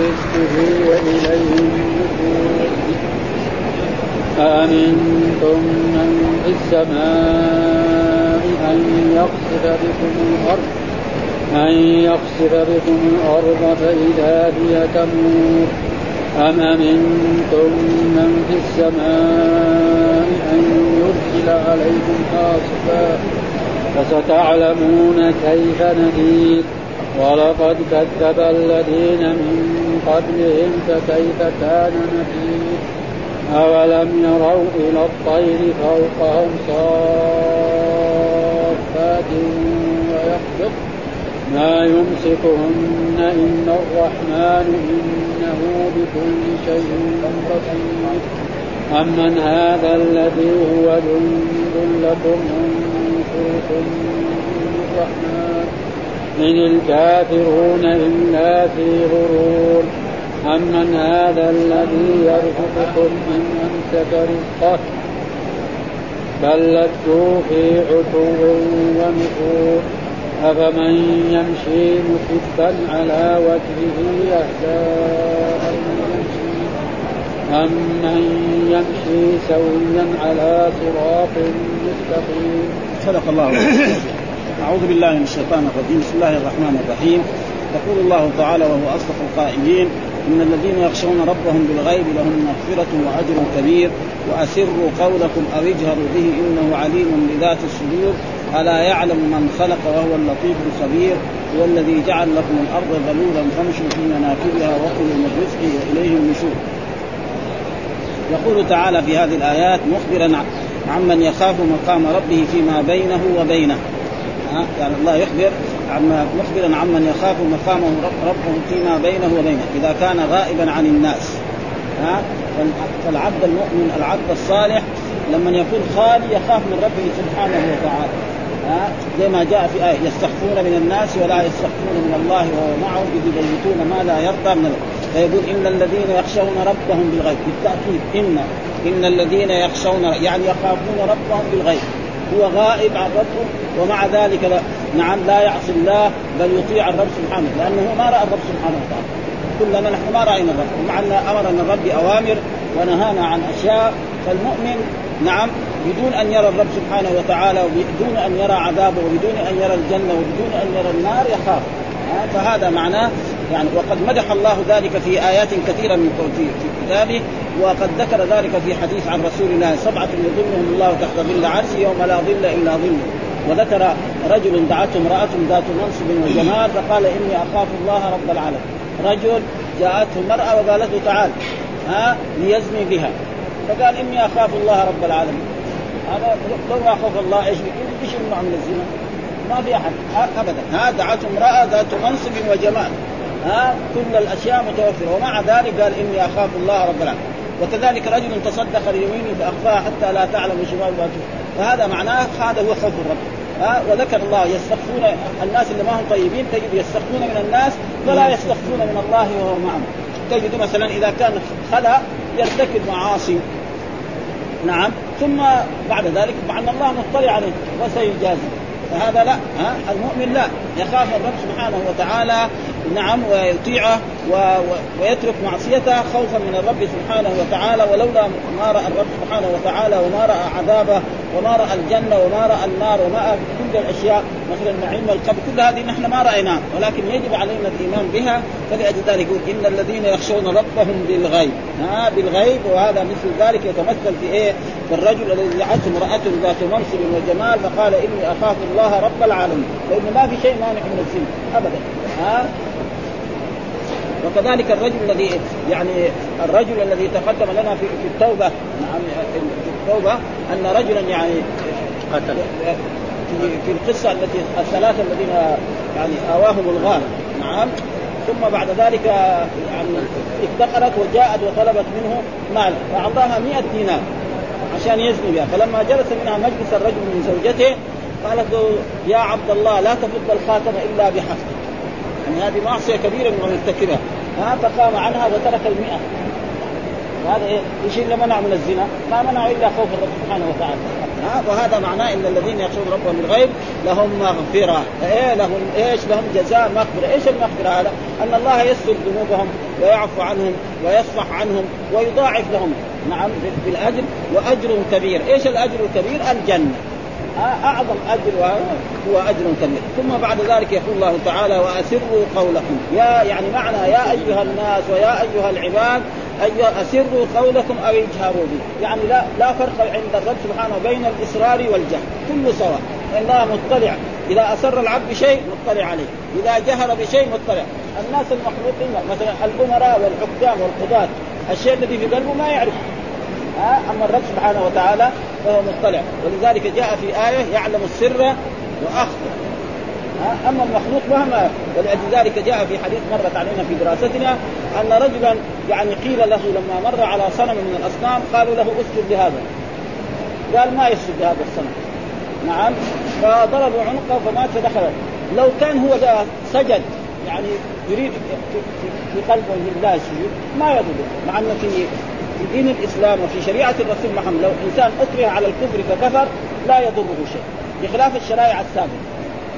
رزقه وإليه النشور أأمنتم من في السماء أن يخسف بكم الأرض؟ أن يخسف بكم الأرض فإذا هي تمور. أم أمنتم من في السماء أن يرسل عليكم حاصبا؟ فستعلمون كيف نذير. ولقد كذب الذين من قبلهم فكيف كان نذير أولم يروا إلى الطير فوقهم صافات ويخفق ما يمسكهن إلا الرحمن إنه بكل شيء بصير أمن هذا الذي هو جند لكم أنفسكم الرحمن. إن الكافرون إلا في غرور. أمن هذا الذي يرزقكم إن أمسك رزقه. بل لجوا في عتو ونفور. أفمن يمشي مكبا على وجهه أهدى أمن يمشي سويا على صراط مستقيم. صدق الله أعوذ بالله من الشيطان الرجيم. بسم الله الرحمن الرحيم. يقول الله تعالى وهو أصدق القائلين إن الذين يخشون ربهم بالغيب لهم مغفرة وأجر كبير. وأسروا قولكم أو اجهروا به إنه عليم بذات الصدور. ألا يعلم من خلق وهو اللطيف الخبير. هو الذي جعل لكم الأرض ذلولا فامشوا في مناكبها وكلوا من رزقه وإليه النشور. يقول تعالى في هذه الآيات مخبرا عمن يخاف مقام ربه فيما بينه وبينه. يعني الله يخبر عما مخبرا عمن يخاف مقامه ربه فيما بينه وبينه. إذا كان غائبا عن الناس. ها؟ فالعبد المؤمن العبد الصالح لما يكون خالي يخاف من ربه سبحانه وتعالى. ها؟ زي ما جاء في آية يستخفون من الناس ولا يستخفون من الله وهو معهم إذ يبيتون ما لا يرضى من الله. فيقول إن الذين يخشون ربهم بالغيب. بالتأكيد إن إن الذين يخشون يعني يخافون ربهم بالغيب. هو غائب عن ربه ومع ذلك لا نعم لا يعصي الله بل يطيع الرب سبحانه لأنه ما رأى الرب سبحانه وتعالى. كلنا نحن ما رأينا الرب. ومع أن أمرنا الرب باوامر ونهانا عن أشياء فالمؤمن نعم بدون أن يرى الرب سبحانه وتعالى وبدون أن يرى عذابه وبدون أن يرى الجنة وبدون أن يرى النار يخاف. فهذا معناه يعني وقد مدح الله ذلك في آيات كثيرة من في كتابه وقد ذكر ذلك في حديث عن رسول الله سبعة يظلهم الله تحت ظل عرشه يوم لا ظل إلا ظله. وذكر رجل دعته امرأة ذات منصب وجمال فقال إني أخاف الله رب العالمين. رجل جاءته امراه وقالت له تعال ها ليزني بها. فقال إني أخاف الله رب العالمين. هذا لو ما خاف الله إيش إيش يمنع من الزنا؟ ما في أحد ابدا. ها دعته امرأة ذات منصب وجمال. ها كل الأشياء متوفرة. ومع ذلك قال إني أخاف الله رب العالمين. وكذلك رجل تصدق ليمينه فأخفاها حتى لا تعلم شمال ما فهذا معناه هذا هو خوف الرب. ها وذكر الله يستخفون الناس اللي ما هم طيبين تجد يستخفون من الناس ولا يستخفون من الله وهو معهم. تجد مثلا إذا كان خلا يرتكب معاصي. نعم. ثم بعد ذلك مع أن الله مطلع عليه وسيجازي. فهذا لا ها المؤمن لا. يخاف الرب سبحانه وتعالى نعم ويطيعه و... ويترك معصيته خوفا من الرب سبحانه وتعالى ولولا ما رأى الرب سبحانه وتعالى وما رأى عذابه وما رأى الجنة وما رأى النار وما كل الأشياء مثلا نعيم القبر كل هذه نحن ما رأيناها ولكن يجب علينا الإيمان بها. فلأجل ذلك يقول إن الذين يخشون ربهم بالغيب ها بالغيب وهذا مثل ذلك يتمثل في إيه؟ في الرجل الذي دعته امرأة ذات منصب وجمال فقال إني أخاف الله رب العالمين. لأنه ما في شيء مانع من الزنا ابدا. ها وكذلك الرجل الذي يعني الرجل الذي تقدم لنا في في التوبه نعم في التوبة أن رجلا يعني قتل. في, في القصة التي الثلاثة الذين يعني آواهم الغار. نعم. ثم بعد ذلك يعني افتقرت وجاءت وطلبت منه مال. فأعطاها 100 دينار عشان يزني بها. فلما جلس منها مجلس الرجل من زوجته قالت له يا عبد الله لا تفض الخاتم إلا بحق يعني هذه معصية كبيرة من يرتكبها ها فقام عنها وترك المئة وهذا إيه؟ إيش اللي منع من الزنا؟ ما منع إلا خوف الرب سبحانه وتعالى ها وهذا معناه إن الذين يخشون ربهم بالغيب لهم مغفرة، إيه لهم إيش؟ لهم جزاء مغفرة، إيش المغفرة هذا؟ أن الله يستر ذنوبهم ويعفو عنهم ويصفح عنهم ويضاعف لهم نعم بالأجر وأجر كبير، إيش الأجر الكبير؟ الجنة. أعظم أجر هو أجر كبير، ثم بعد ذلك يقول الله تعالى وأسروا قولكم، يا يعني معنى يا أيها الناس ويا أيها العباد أيها أسروا قولكم أو اجهروا به، يعني لا لا فرق عند الرب سبحانه بين الإصرار والجهر، كله سواء، الله مطلع، إذا أسر العبد بشيء مطلع عليه، إذا جهر بشيء مطلع، الناس المخلوقين مثلا الأمراء والحكام والقضاة، الشيء الذي في قلبه ما يعرف ها أما الرب سبحانه وتعالى فهو مطلع. ولذلك جاء في آية يعلم السر واخفى أما المخلوق مهما ولذلك جاء في حديث مرت علينا في دراستنا أن رجلا يعني قيل له لما مر على صنم من الأصنام قالوا له أسجد لهذا. قال ما يسجد لهذا الصنم؟ نعم. فضربوا عنقه فمات فدخل لو كان هو سجد يعني يريد في قلبه لله السجود ما يضر مع أنه في في دين الإسلام وفي شريعة الرسول محمد لو إنسان أكره على الكفر فكفر لا يضره شيء بخلاف الشرائع السابقة.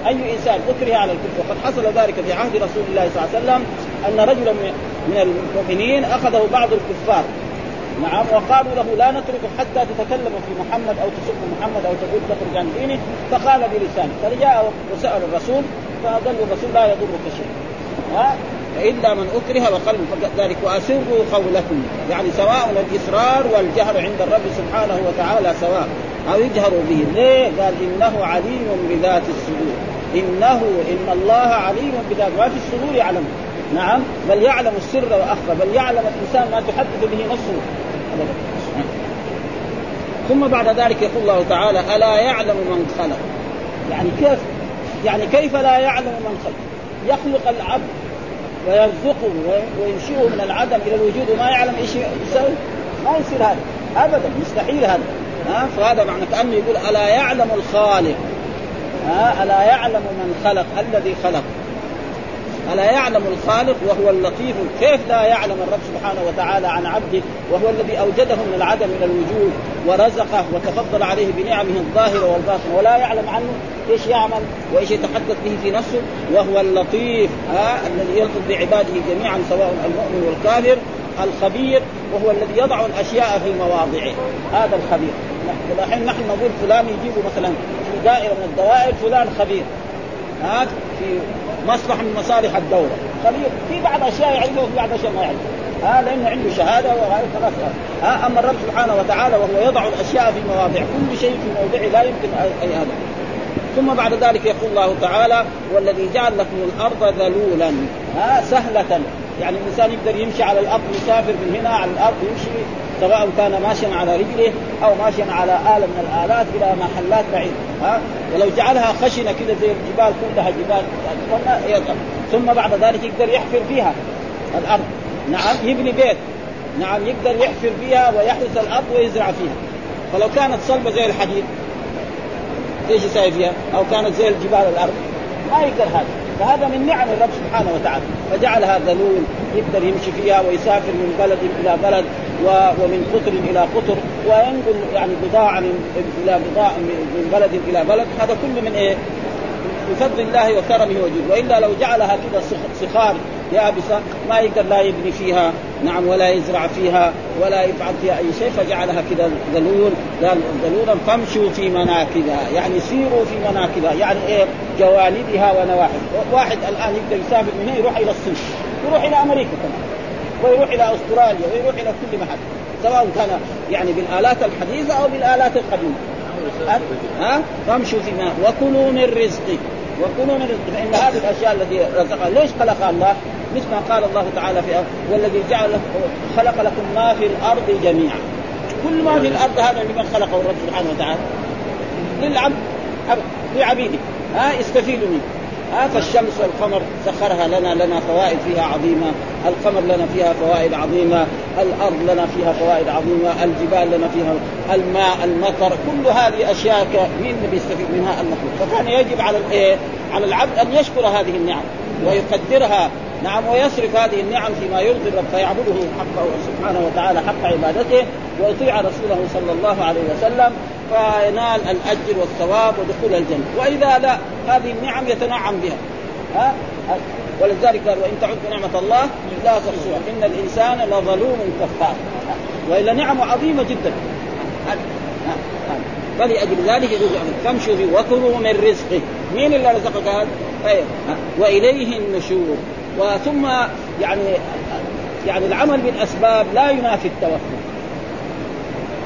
أي إنسان أكره على الكفر وقد حصل ذلك في عهد رسول الله صلى الله عليه وسلم أن رجلا من المؤمنين أخذه بعض الكفار. نعم وقالوا له لا نتركه حتى تتكلم في محمد أو تسب محمد أو تقول تخرج عن دينه فقال بلسانه. فجاء وسأل الرسول فقال الرسول لا يضرك شيء. ها؟ فإلا من أكره وقلب ذلك وأسروا قولكم. يعني سواء الإصرار والجهر عند الرب سبحانه وتعالى سواء أو يجهروا به. ليه؟ قال إنه عليم بذات الصدور. إنه إن الله عليم بذات ما في الصدور يعلم. نعم بل يعلم السر وأخفى بل يعلم الإنسان ما تحدث به نفسه. ثم بعد ذلك يقول الله تعالى ألا يعلم من خلق. يعني كيف؟ يعني كيف لا يعلم من خلق؟ يخلق العبد ويرزقه وينشئه من العدم إلى الوجود وما يعلم إيش يسوي. ما يصير هذا. ابدا مستحيل هذا. ها؟ فهذا معنى كأنه يقول ألا يعلم الخالق. ها؟ ألا يعلم من خلق الذي خلق. ألا يعلم الخالق وهو اللطيف كيف لا يعلم الرب سبحانه وتعالى عن عبده وهو الذي اوجده من العدم إلى الوجود ورزقه وتفضل عليه بنعمه الظاهرة والباطنة ولا يعلم عنه إيش يعمل وإيش يتحدث به في نفسه وهو اللطيف ها الذي يلطف بعباده جميعا سواء المؤمن والكافر الخبير وهو الذي يضع الأشياء في مواضعه هذا الخبير. الحين نحن نقول فلان يجيب مثلا في دائره من الدوائر فلان خبير. ها في مصلحة من مصالح الدولة. خبير في بعض أشياء يعرفها وفي بعض أشياء ما يعرفها ها لأنه عنده شهادة وغير خلاص. ها أما الرب سبحانه وتعالى وهو يضع الأشياء في مواضع كل شيء في موضعه لا يمكن أي هذا. ثم بعد ذلك يقول الله تعالى والذي جعل لكم الأرض ذلولا. ها سهلة. يعني الإنسان يقدر يمشي على الأرض يسافر من هنا على الأرض يمشي سواء كان ماشيا على رجله أو ماشيا على آلة من الآلات إلى محلات بعيدة ها؟ ولو جعلها خشنة كذا زي الجبال كلها جبال ثم بعد ذلك يقدر يحفر فيها الأرض. نعم يبني بيت. نعم يقدر يحفر فيها ويحرث الأرض ويزرع فيها. فلو كانت صلبة زي الحديد إيش يساوي فيها؟ أو كانت زي الجبال الأرض ما يقدر هذا. فهذا من نعم الرب سبحانه وتعالى. فجعلها ذلول. يقدر يمشي فيها ويسافر من بلد إلى بلد ومن قطر إلى قطر وينقل يعني بضاعة من إلى بضاعة من بلد إلى بلد. هذا كله من إيه؟ بفضل الله وكرمه وجوده وإلا لو جعلها كذا صخار يابسه ما يقدر لا يبني فيها نعم ولا يزرع فيها ولا يفعل فيها أي شيء فجعلها كذا ذلول ذلولا. فامشوا في مناكبها. يعني سيروا في مناكبها. يعني إيه؟ جوانبها ونواحي واحد الآن يقدر يسافر من هنا يروح إلى الصين. يروح إلى أمريكا كمان. ويروح إلى أستراليا ويروح إلى كل محل سواء كان يعني بالآلات الحديثة أو بالآلات القديمة. ها؟ فامشوا في مناكبها وكلوا من رزقه. وكلوا من رزقه. فإن هذه الأشياء التي رزقها ليش خلقها الله؟ مثل ما قال الله تعالى في والذي جعل خلق لكم ما في الأرض جميعا. كل ما في الأرض هذا لمن خلقه الرب سبحانه وتعالى. للعبد لعبيده. ها؟ يستفيدوا منه. ها فالشمس والقمر سخرها لنا لنا فوائد فيها عظيمة، القمر لنا فيها فوائد عظيمة، الأرض لنا فيها فوائد عظيمة، الجبال لنا فيها الماء، المطر، كل هذه أشياء مين بيستفيد منها؟ المخلوق، فكان يجب على الايه؟ على العبد أن يشكر هذه النعم ويقدرها. نعم ويصرف هذه النعم فيما يرضي الرب فيعبده حقه سبحانه وتعالى حق عبادته ويطيع رسوله صلى الله عليه وسلم. فينال الأجر والثواب ودخول الجنة. وإذا لا هذه النعم يتنعم بها. ها؟ ولذلك قال وإن تعدوا نعمه الله لا تحصوها إن الإنسان لظلوم كفار. والا نعمة عظيمة جدا. فلأجل ذلك فامشوا وكلوا من رزقه. مين اللي رزقك هذا؟ أيوه. وإليه النشور. وثم يعني يعني العمل بالأسباب لا ينافي التوكل.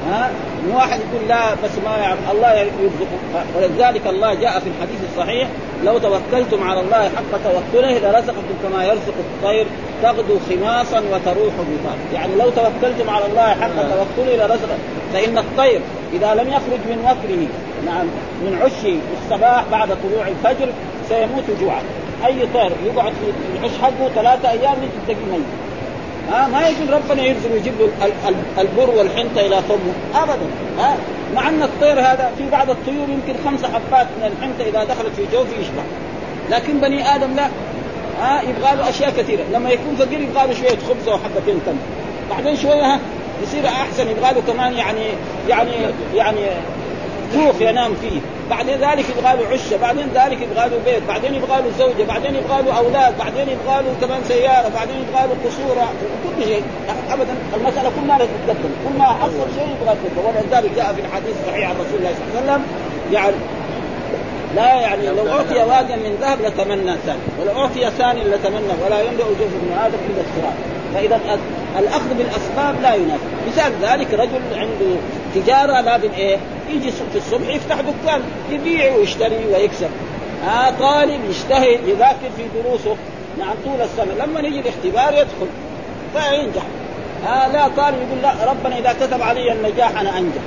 ها؟ واحد يقول لا بس ما يعرف. الله يرزقه. ولذلك الله جاء في الحديث الصحيح لو توكلتم على الله حق توكله لرزقكم كما يرزق الطير تغدو خماصا وتروح بطان يعني لو توكلتم على الله حق توكله لرزق فإن الطير إذا لم يخرج من وكره نعم من عشه الصباح بعد طلوع الفجر سيموت جوعا. أي طير يقعد في العش حقه ثلاثة أيام يجي تلاقيه ميت. ها ما يقول ربنا يرزق ويجيب له البر والحنطة إلى فمه ابدا. ها مع أن الطير هذا في بعض الطيور يمكن خمس حبات من الحنطة إذا دخلت في جوفه يشبع. لكن بني آدم لا. ها يبغى له أشياء كثيرة. لما يكون فقير يبغى له شوية خبز وحبتين تمر. بعدين شوية ها يصير أحسن. يبغى له كمان يعني يعني يعني كوخ ينام فيه. بعد ذلك يبغى له عشة بعدين ذلك يبغى له بيت بعدين يبغى له زوجة بعدين يبغى له أولاد بعدين يبغى له كمان سيارة بعدين يبغى له قصور كل شيء. ابدا المسألة كل ما تتقدم كل ما حصل شيء يبغى يتقدم ولذلك جاء في الحديث الصحيح عن رسول الله صلى الله عليه وسلم يعني لا يعني لو أعطي واديا من ذهب لتمنى ثاني ولو أعطي ثاني لتمنى ولا يملأ جوف ابن آدم إلا الصراط فإذا الأخذ بالأسباب لا ينافي. مثال ذلك رجل عنده تجارة لازم إيه؟ يجي في الصبح يفتح دكان يبيع ويشتري ويكسب. آه طالب يجتهد يذاكر في دروسه. نعم طول السنة. لما يجي الاختبار يدخل فينجح. آه لا طالب يقول لا ربنا إذا كتب علي النجاح أنا أنجح.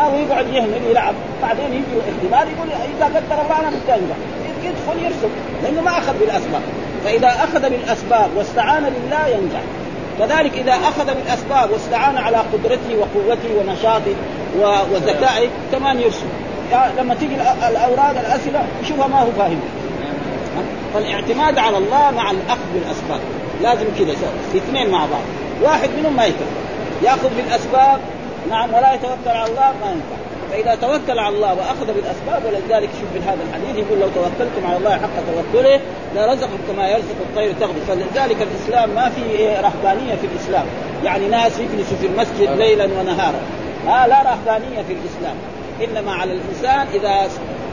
آه ويقعد يهمل يلعب. بعدين يجي الاختبار يقول إذا قدر الله أنا بتنجح يدخل يرسم لأنه ما أخذ بالأسباب. فإذا أخذ بالأسباب واستعان بالله ينجح. كذلك إذا أخذ بالأسباب واستعان على قدرته وقوته ونشاطه وذكائه كمان يرسم يعني لما تيجي الأوراد الأسئلة يشوفها ما هو فاهم. فالاعتماد على الله مع الأخذ بالأسباب. لازم كذا اثنين مع بعض. واحد منهم ما يكفي يأخذ بالأسباب نعم ولا يتوكل على الله ما ينفع. فإذا توكل على الله وأخذ بالأسباب ولذلك شوف في هذا الحديث يقول لو توكلتم على الله حق توكله لرزقكم كما يرزق الطير تغدو فلذلك الإسلام ما في رهبانية في الإسلام. يعني ناس يجلسوا في المسجد ليلا ونهارا. ها لا رهبانية في الإسلام. إنما على الإنسان إذا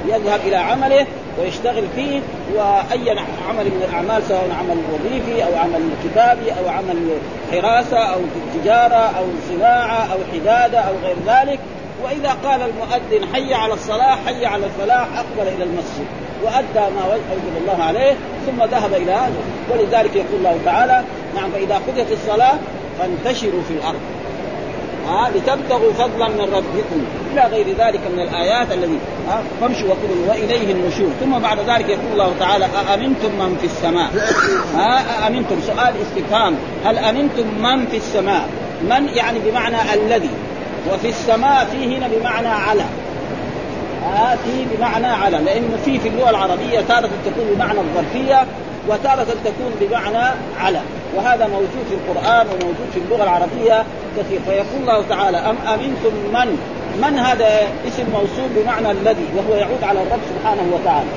يذهب إلى عمله ويشتغل فيه وأي عمل من الأعمال سواء عمل وظيفي أو عمل كتابي أو عمل حراسة أو تجارة أو صناعة أو حدادة أو غير ذلك. وإذا قال المؤذن حي على الصلاة حي على الفلاح أقبل إلى المسجد وأدى ما اوجب الله عليه ثم ذهب إلى ولذلك يقول الله تعالى نعم فإذا قضيت الصلاة فانتشروا في الأرض. ها لتبتغوا فضلا من ربكم. إلى غير ذلك من الآيات الذي فامشوا وكلوا وإليه النشور. ثم بعد ذلك يقول الله تعالى أأمنتم من في السماء؟ ها أأمنتم؟ سؤال استفهام. هل أمنتم من في السماء؟ من يعني بمعنى الذي. وفي السماء في هنا بمعنى على. آه في بمعنى على. لأن في في اللغة العربية تارة تكون بمعنى الظرفية. وتارة تكون بمعنى على وهذا موجود في القرآن وموجود في اللغة العربية كثير. فيقول الله تعالى أم أمنتم من من هذا اسم موصول بمعنى الذي وهو يعود على الرب سبحانه وتعالى.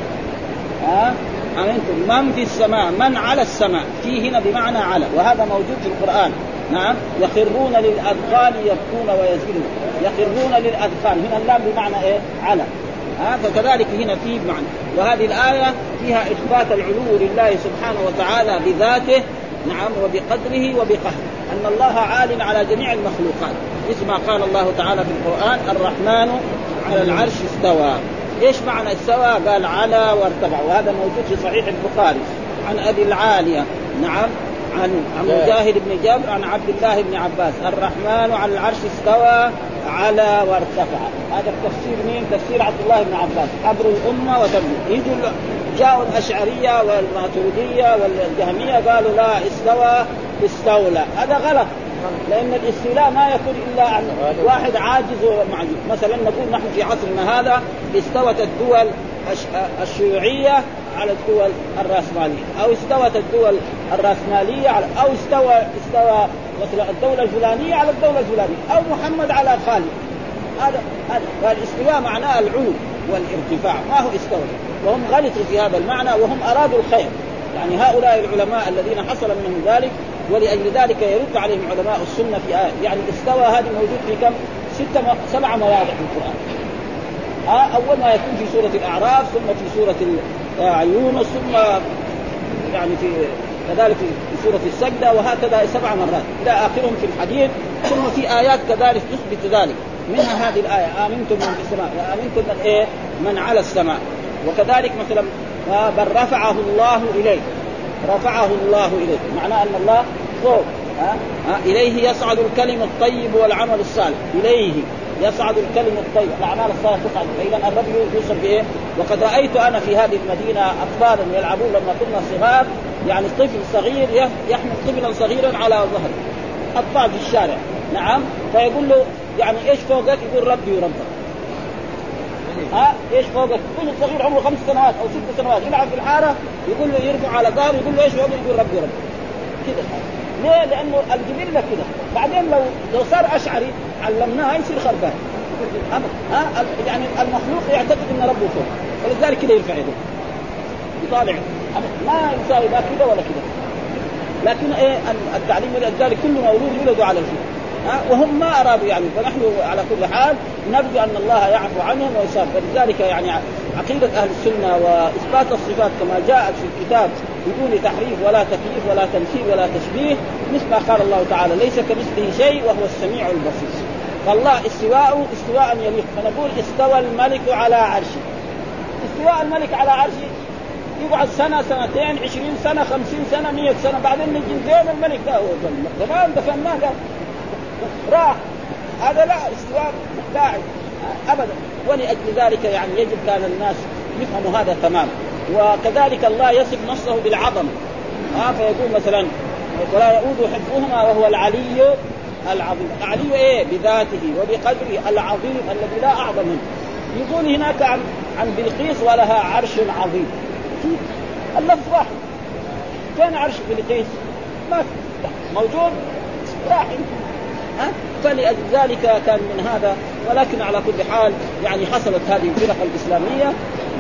ها؟ آه؟ أمنتم من في السماء من على السماء. في هنا بمعنى على. وهذا موجود في القرآن. نعم. يخرون للأذقان يبكون ويزيدون. يخرون للأذقان. هنا اللام بمعنى إيه؟ على. ها فكذلك هنا في بمعنى وهذه الآية فيها إثبات العلو لله سبحانه وتعالى بذاته نعم وبقدره وبقهره. أن الله عال على جميع المخلوقات. مثل ما قال الله تعالى في القرآن الرحمن على العرش استوى. إيش معنى استوى؟ قال على وارتفع. وهذا موجود في صحيح البخاري. عن أبي العالية. نعم. عن مجاهد بن جبر عن عبد الله بن عباس. الرحمن على العرش استوى على وارتفع. هذا التفسير مين؟ تفسير عبد الله بن عباس. حبر الأمة وتبليغ يجوا جاءوا الأشعرية والماتريدية والجهمية قالوا لا استوى استولى. هذا غلط. لأن الاستيلاء ما يكون إلا عن واحد عاجز ومعجز مثلا نقول نحن في عصرنا هذا استوت الدول الشيوعية على الدول الرأسمالية. أو استوت الدول الرأسمالية على أو استوى استوى مثلا الدولة الفلانية على الدولة الفلانية. أو محمد على خالد. هذا هذا فالاستواء معناه العلو والارتفاع. ما هو استوى؟ وهم غلطوا في هذا المعنى وهم أرادوا الخير. يعني هؤلاء العلماء الذين حصل منهم ذلك ولأجل ذلك يرد عليهم علماء السنة في آية. يعني استوى هذه موجود في كم؟ ستة سبع مواضع في القرآن. أول ما يكون في سورة الأعراف ثم في سورة يونس ثم يعني في كذلك في سورة السجدة وهكذا سبع مرات. إلى آخرهم في الحديث. ثم في آيات كذلك تثبت ذلك. منها هذه الآية. آمنتم من في السماء. وآمنتم من إيه؟ من على السماء. وكذلك مثلا بل رفعه الله إليه. رفعه الله إليه. معناه أن الله فوق. ها؟ ها؟ إليه يصعد الكلم الطيب والعمل الصالح. إليه. يصعد الكلم الطيب. الاعمال الصالحه تصعد فإذا الرب يوصف بإيه؟ وقد رأيت أنا في هذه المدينة أطفالا يلعبون لما كنا صغار. يعني طفل صغير يحمل طفلا صغيرا على ظهره. أطفال في الشارع. نعم. فيقول له يعني إيش فوقك؟ يقول ربي وربك. ها؟ إيش فوقك؟ طفل صغير عمره خمس سنوات أو ست سنوات. يلعب في الحارة. يقول له يرفع على ظهره. يقول له إيش فوقك؟ يقول ربي وربك. كذا ليه؟ لأنه الجبلة كذا بعدين لو لو صار أشعري علمناه يصير خربان. ها؟ يعني المخلوق يعتقد ان ربه فوق. ولذلك كذا يرفع يده يطالع. ما يساوي لا كذا ولا كذا لكن إيه؟ التعليم ولذلك كل مولود يولد على الفطره ها؟ وهم ما أرادوا يعني. فنحن على كل حال نرجو أن الله يعفو عنهم ويسار فلذلك يعني عقيدة أهل السنة وإثبات الصفات كما جاءت في الكتاب بدون تحريف ولا تكييف ولا تمثيل ولا تشبيه مثل ما قال الله تعالى ليس كمثله شيء وهو السميع البصير. فالله استواءه استواء يليق. فنقول استوى الملك على عرشه. استواء الملك على عرشه يقعد سنة سنتين عشرين سنة خمسين سنة مية سنة بعدين نجي زين الملك ده. هو زمان دفناه ده راح. هذا لا استواء داعي ابدا. ولأجل ذلك يعني يجب كان الناس يفهموا هذا تماما. وكذلك الله يصف نفسه بالعظمه آه فيقول مثلا ولا يؤود حفظهما وهو العلي العظيم. العلي إيه؟ بذاته وبقدره العظيم الذي لا أعظم منه. يقول هناك عن عن بلقيس ولها عرش عظيم. اللفظ واحد. فين عرش بلقيس؟ ما موجود؟ راح. ها؟ فلأجل ذلك كان من هذا ولكن على كل حال يعني حصلت هذه الفرق الإسلامية.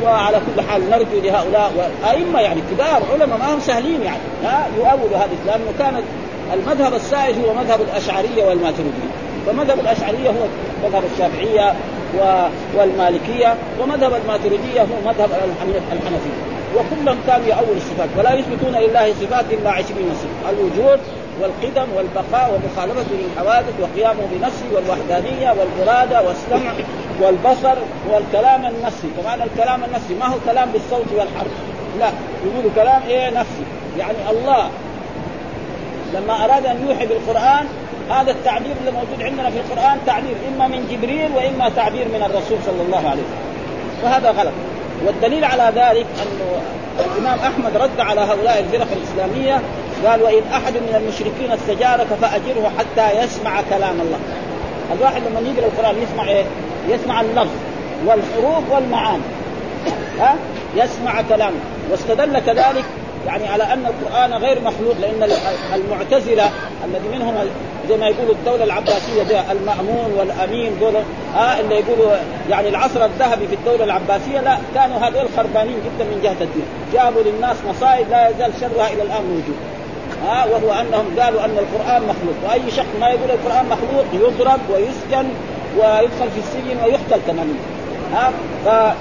وعلى كل حال نرجو لهؤلاء وأئمة يعني كبار علماء ما هم سهلين يعني. ها يؤولوا هذا الإسلام وكانت المذهب السائد هو مذهب الأشعرية والماتريدية. فمذهب الأشعرية هو مذهب الشافعية والمالكية ومذهب الماتريدية هو مذهب الحنفية. وكلهم كانوا يأول الصفات ولا يثبتون لله صفات إلا عشرين صفة. الوجود والقدم والبقاء ومخالفته للحوادث وقيامه بنفسه والوحدانية والإرادة والسمع والبصر والكلام النفسي. كمان الكلام النفسي ما هو كلام بالصوت والحرف. لا يقولوا كلام إيه؟ نفسي. يعني الله لما أراد أن يوحي بالقرآن هذا التعبير اللي موجود عندنا في القرآن تعبير إما من جبريل وإما تعبير من الرسول صلى الله عليه وسلم. وهذا غلط. والدليل على ذلك أنه الإمام أحمد رد على هؤلاء الفرق الإسلامية قال وإن أحد من المشركين استجارك فأجره حتى يسمع كلام الله. الواحد لما يقرأ القرآن يسمع إيه؟ يسمع اللفظ والحروف والمعاني. ها؟ يسمع كلامه. واستدل كذلك يعني على أن القرآن غير مخلوق لأن المعتزلة الذي منهم زي ما يقولوا الدولة العباسية دي المأمون والأمين دول آه اللي يقولوا يعني العصر الذهبي في الدولة العباسية لا كانوا هذول خربانين جدا من جهة الدين. جابوا للناس مصائب لا يزال شرها إلى الآن موجود. ها وهو أنهم قالوا أن القرآن مخلوق. وأي شخص ما يقول القرآن مخلوق يضرب ويسجن ويدخل في السجن ويقتل كمان ها ف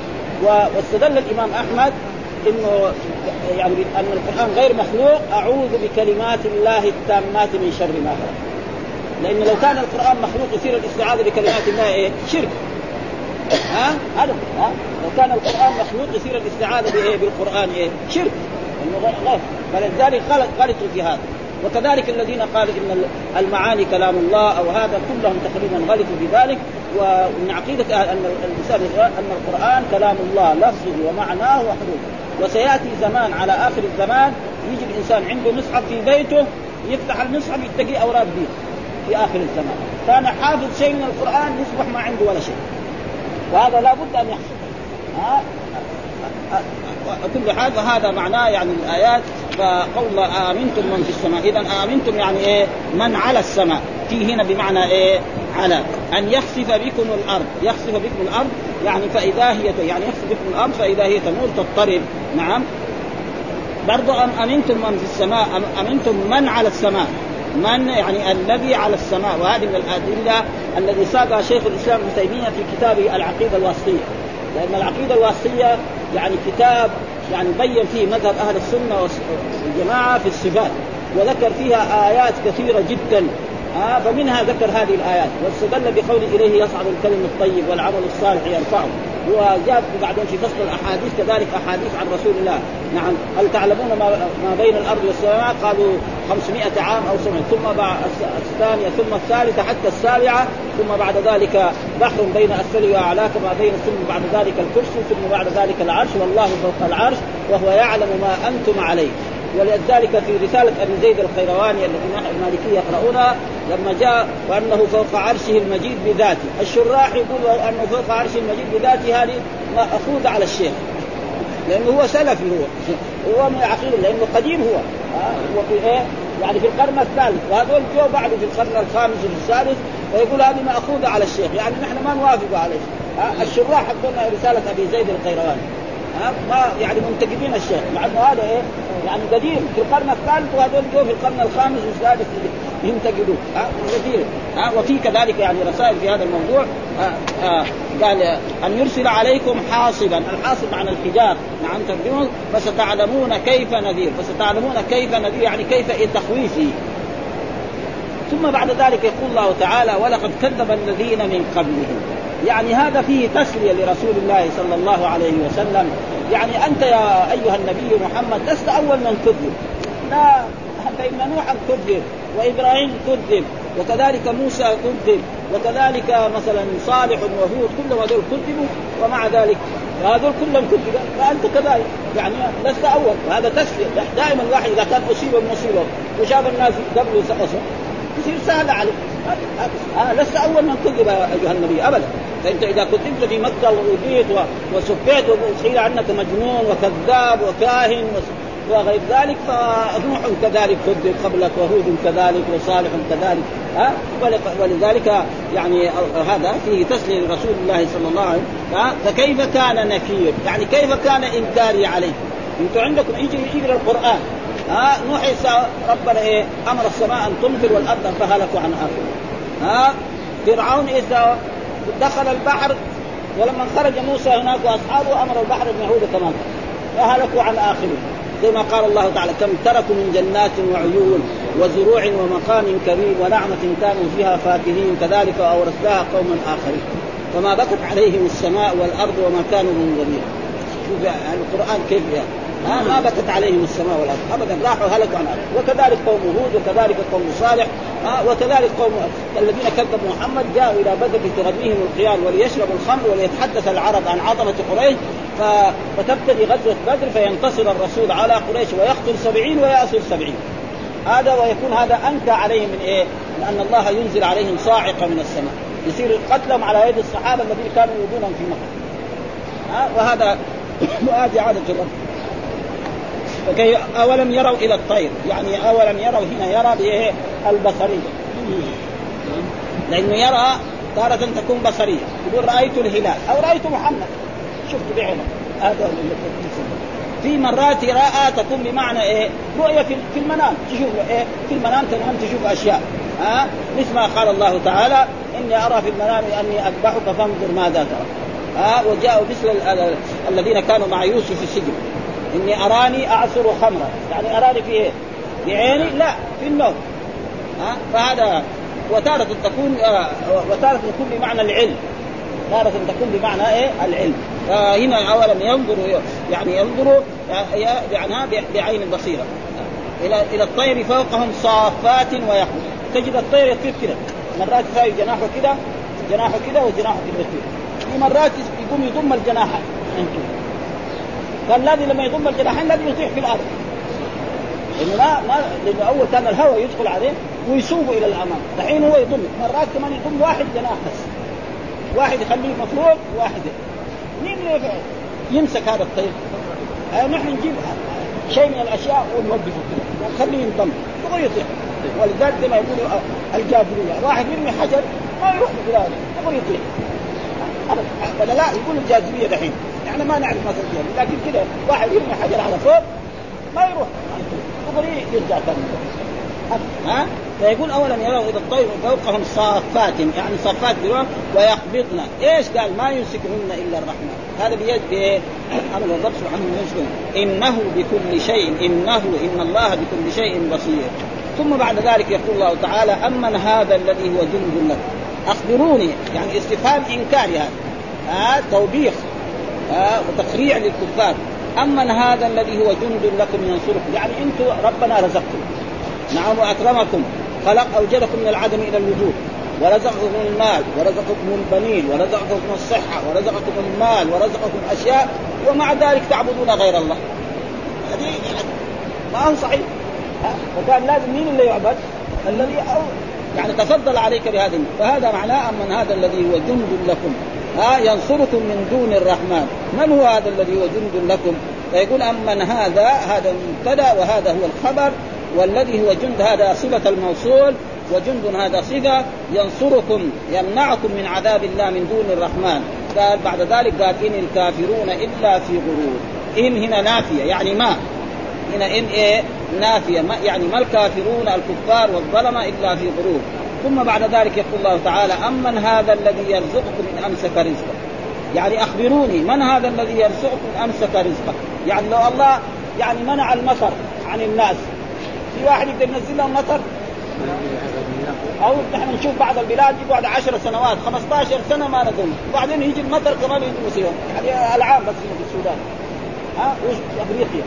واستدل الإمام أحمد إنه يعني أن القرآن غير مخلوق. أعوذ بكلمات الله التامات من شر ما خلق. لأن لو كان القرآن مخلوق يصير الاستعاذة بكلمات الله إيه؟ شرك. ها هذا ها لو كان القرآن مخلوق يصير الاستعاذة بإيه؟ بالقرآن إيه؟ شرك. غلط فلذلك غلط غلطوا في هذا وكذلك الذين قالوا إن المعاني كلام الله أو هذا كلهم تقريبا غلطوا في ذلك. ومن عقيدة أن الإنسان أن القرآن كلام الله لفظه ومعناه وحروفه وسيأتي زمان على آخر الزمان يجي الإنسان عنده مصحف في بيته يفتح المصحف يتقي اوراد به في آخر الزمان. كان حافظ شيء من القرآن يصبح ما عنده ولا شيء. وهذا لابد أن يحصل. ها؟ كل فهذا معناه يعني الآيات فقول آمنتم من في السماء اذا آمنتم يعني إيه؟ من على السماء. في هنا بمعنى إيه؟ على. أن يخسف بكم الأرض. يخسف بكم الأرض يعني فإذا هي يعني يخسف بكم الأرض فإذا هي تمور تضطرب. نعم. برضو أم أمنتم من في السماء؟ أم أمنتم من على السماء؟ من يعني الذي على السماء؟ وهذه من الأدلة الذي ساقها شيخ الإسلام ابن تيمية في كتابه العقيدة الواسطية. لأن العقيدة الواسطية يعني كتاب يعني بين فيه مذهب أهل السنة والجماعة في الصفات وذكر فيها آيات كثيرة جدا. آه فمنها ذكر هذه الآيات واستدل بقول إليه يصعد الكلم الطيب والعمل الصالح يرفعه. وجاء بعدين في فصل الاحاديث كذلك أحاديث عن رسول الله. نعم. هل تعلمون ما, ما بين الأرض والسماء؟ قالوا 500 عام أو سنة. ثم بعد الثانية ثم الثالثة حتى السابعة ثم بعد ذلك بحر بين اسفل واعلاه كما بين ثم بعد ذلك الكرسي ثم بعد ذلك العرش. والله فوق العرش وهو يعلم ما أنتم عليه. ولذلك في رسالة أبي زيد الخيرواني التي نحن المالكية يقرؤونها لما جاء وأنه فوق عرشه المجيد بذاته. الشراح يقول أنه فوق عرشه المجيد بذاته هذه مأخوذة على الشيخ. لأنه هو سلفي هو. هو من عقيدة لأنه قديم هو. هو في إيه؟ يعني في القرن الثالث. وهذول جو بعده في القرن الخامس والسادس ويقول هذه مأخوذة على الشيخ. يعني نحن ما نوافق عليه. الشراح حقنا رسالة أبي زيد القيرواني ما يعني منتقدين الشيخ. مع إنه هذا إيه؟ يعني قديم. في القرن الثالث وهذول جو في القرن الخامس والسادس ينتقدون. ها؟ كثير ها؟ وفي كذلك يعني رسائل في هذا الموضوع. ها؟ قال أن يرسل عليكم حاصبا. الحاصب معنى الحجاب. نعم ترجمون. فستعلمون كيف نذير. فستعلمون كيف نذير يعني كيف تخويفي. ثم بعد ذلك يقول الله تعالى ولقد كذب الذين من قبلهم. يعني هذا فيه تسلية لرسول الله صلى الله عليه وسلم. يعني أنت يا أيها النبي محمد لست أول من كذب. لا فان نوحا كذب وإبراهيم كذب وكذلك موسى كذب وكذلك مثلا صالح وهود كلهم هذول كذبوا ومع ذلك هذول كلهم كذبوا فأنت كذلك. يعني لست أول. وهذا تسلية. دائما الواحد إذا كان أصيب بمصيبه وشاف الناس قبله يصير سهل عليه. لست أول من كذب أيها النبي ابدا. فأنت إذا كذبت في مكة واوذيت وسبيت وقيل عنك مجنون وكذاب وكاهن وغير ذلك فنوح كذلك كذب قبلك وهود كذلك وصالح كذلك ها؟ ولذلك يعني هذا فيه تسليه لرسول الله صلى الله عليه وسلم فكيف كان نكير؟ يعني كيف كان إنكاري عليه؟ أنتم عندكم يجي يقرا القرآن. ها نوح ربنا إيه أمر السماء أن تمطر والأرض فهلكوا عن اخره ها فرعون اذا دخل البحر ولما خرج موسى هناك وأصحابه أمر البحر أن يعود كما فهلكوا عن آخره. زي ما قال الله تعالى كم تركوا من جنات وعيون وزروع ومقام كريم ونعمة كانوا فيها فاكهين كذلك أورثناها قوما آخرين. فما بكت عليهم السماء والأرض وما كانوا منذرين. شوف القرآن كيف يعني ما بكت عليهم السماء والأرض. ابدا راحوا هلكوا عن الأرض. وكذلك قوم هود وكذلك قوم صالح وكذلك قوم الذين كذبوا محمد جاءوا إلى بدر تغنيهم القيام وليشربوا الخمر وليتحدث العرب عن عظمة قريش. فتبتدي غزوة بدر فينتصر الرسول على قريش ويقتل سبعين ويأسر سبعين. هذا ويكون هذا أنكى عليهم من إيه؟ من أن الله ينزل عليهم صاعقة من السماء. يصير قتلهم على يد الصحابة الذين كانوا يؤذونهم في مكة. وهذا وهذه عادة الرب. فكي أولم يروا إلى الطير. يعني أولم يروا هنا يرى بايه البصرية. لأنه يرى تارة تكون بصرية. يقول رأيت الهلال. أو رأيت محمد. شفت بعينه هذا في مرات رأى تكون بمعنى إيه؟ رؤية في المنام. تشوف إيه؟ في المنام تنام تشوف أشياء. ها؟ مثل ما قال الله تعالى إني أرى في المنام أني أذبحك فانظر ماذا ترى. ها؟ وجاءوا مثل الذين كانوا مع يوسف في السجن. إني أراني أعصر خمرا. يعني أراني في إيه؟ بعيني لا في النوم. ها؟ فهذا وتارة تكون آه وتارة تكون بمعنى العلم. تارة تكون بمعنى إيه؟ العلم. فهنا اولا ينظروا يعني ينظروا يعني بعين البصيره إلى إلى الطير فوقهم صافات ويخرج. تجد الطير يطير كذا مرات يساوي جناحه كذا جناحه كذا وجناحه كذا في مرات يقوم يضم الجناحين فالذي لما يضم الجناحين لازم يطيح في الأرض. لأنه ما ما لأنه أول كان الهواء يدخل عليه ويسوقه إلى الأمام. دحين هو يضم. مرات كمان يضم واحد جناح بس. واحد يخليه مفروض وواحد مين يمسك هذا الطير؟ آه نحن نجيب شيء من الأشياء ونوقفه. كذا ونخليه ينضم. يبغى يطيح ولذلك زي ما يقولوا الجاذبيه واحد يرمي حجر ما يروح بلاده يبغى يطيح ولا لا؟ يقول الجاذبيه دحين. يعني ما نعرف مثلا لكن كذا واحد يرمي حجر على فوق ما يروح. دغري يرجع ثاني ها؟ فيقول اولا يروا إذا الطير فوقهم صافات يعني صافات بروح ويقبضن إيش قال؟ ما يمسكهن إلا الرحمن هذا بيد؟ أمر الرب سبحانه وتعالى إنه بكل شيء إنه إن الله بكل شيء بصير. ثم بعد ذلك يقول الله تعالى أمن هذا الذي هو جند لكم. أخبروني يعني استفهام إنكاري هذا. ها؟ توبيخ. ها وتقريع للكفار. امن هذا الذي هو جند لكم ينصركم. يعني أنتم ربنا رزقكم نعم وأكرمكم. خلق أوجدكم من العدم إلى الوجود. ورزقكم المال ورزقكم البنين ورزقكم الصحة ورزقكم المال ورزقكم أشياء ومع ذلك تعبدون غير الله. هذه يعني ما هو صحيح؟ فكان لازم مين اللي يعبد؟ الذي أو يعني تفضل عليك بهذا فهذا معناه من هذا الذي هو جند لكم. ها ينصركم من دون الرحمن. من هو هذا الذي هو جند لكم؟ فيقول أمن هذا هذا المبتدا وهذا هو الخبر والذي هو جند هذا صفة الموصول وجند هذا صفة ينصركم يمنعكم من عذاب الله من دون الرحمن. قال بعد ذلك قال إن الكافرون إلا في غرور. إن هنا نافية يعني ما؟ هنا إن إيه؟ نافية. ما يعني ما الكافرون الكفار والظلمة إلا في غرور. ثم بعد ذلك يقول الله تعالى أمن هذا الذي يرزقكم إن أمسك رزقه يعني أخبروني من هذا الذي يرزقكم إن أمسك رزقه يعني لو الله يعني منع المطر عن الناس. في واحد يقدر ينزل لهم مطر؟ أو نحن نشوف بعض البلاد يقعد 10 سنوات 15 سنة ما نزل وبعدين يجي المطر كمان يجي مصيبه يعني العام بس في السودان. ها؟ وش أفريقيا؟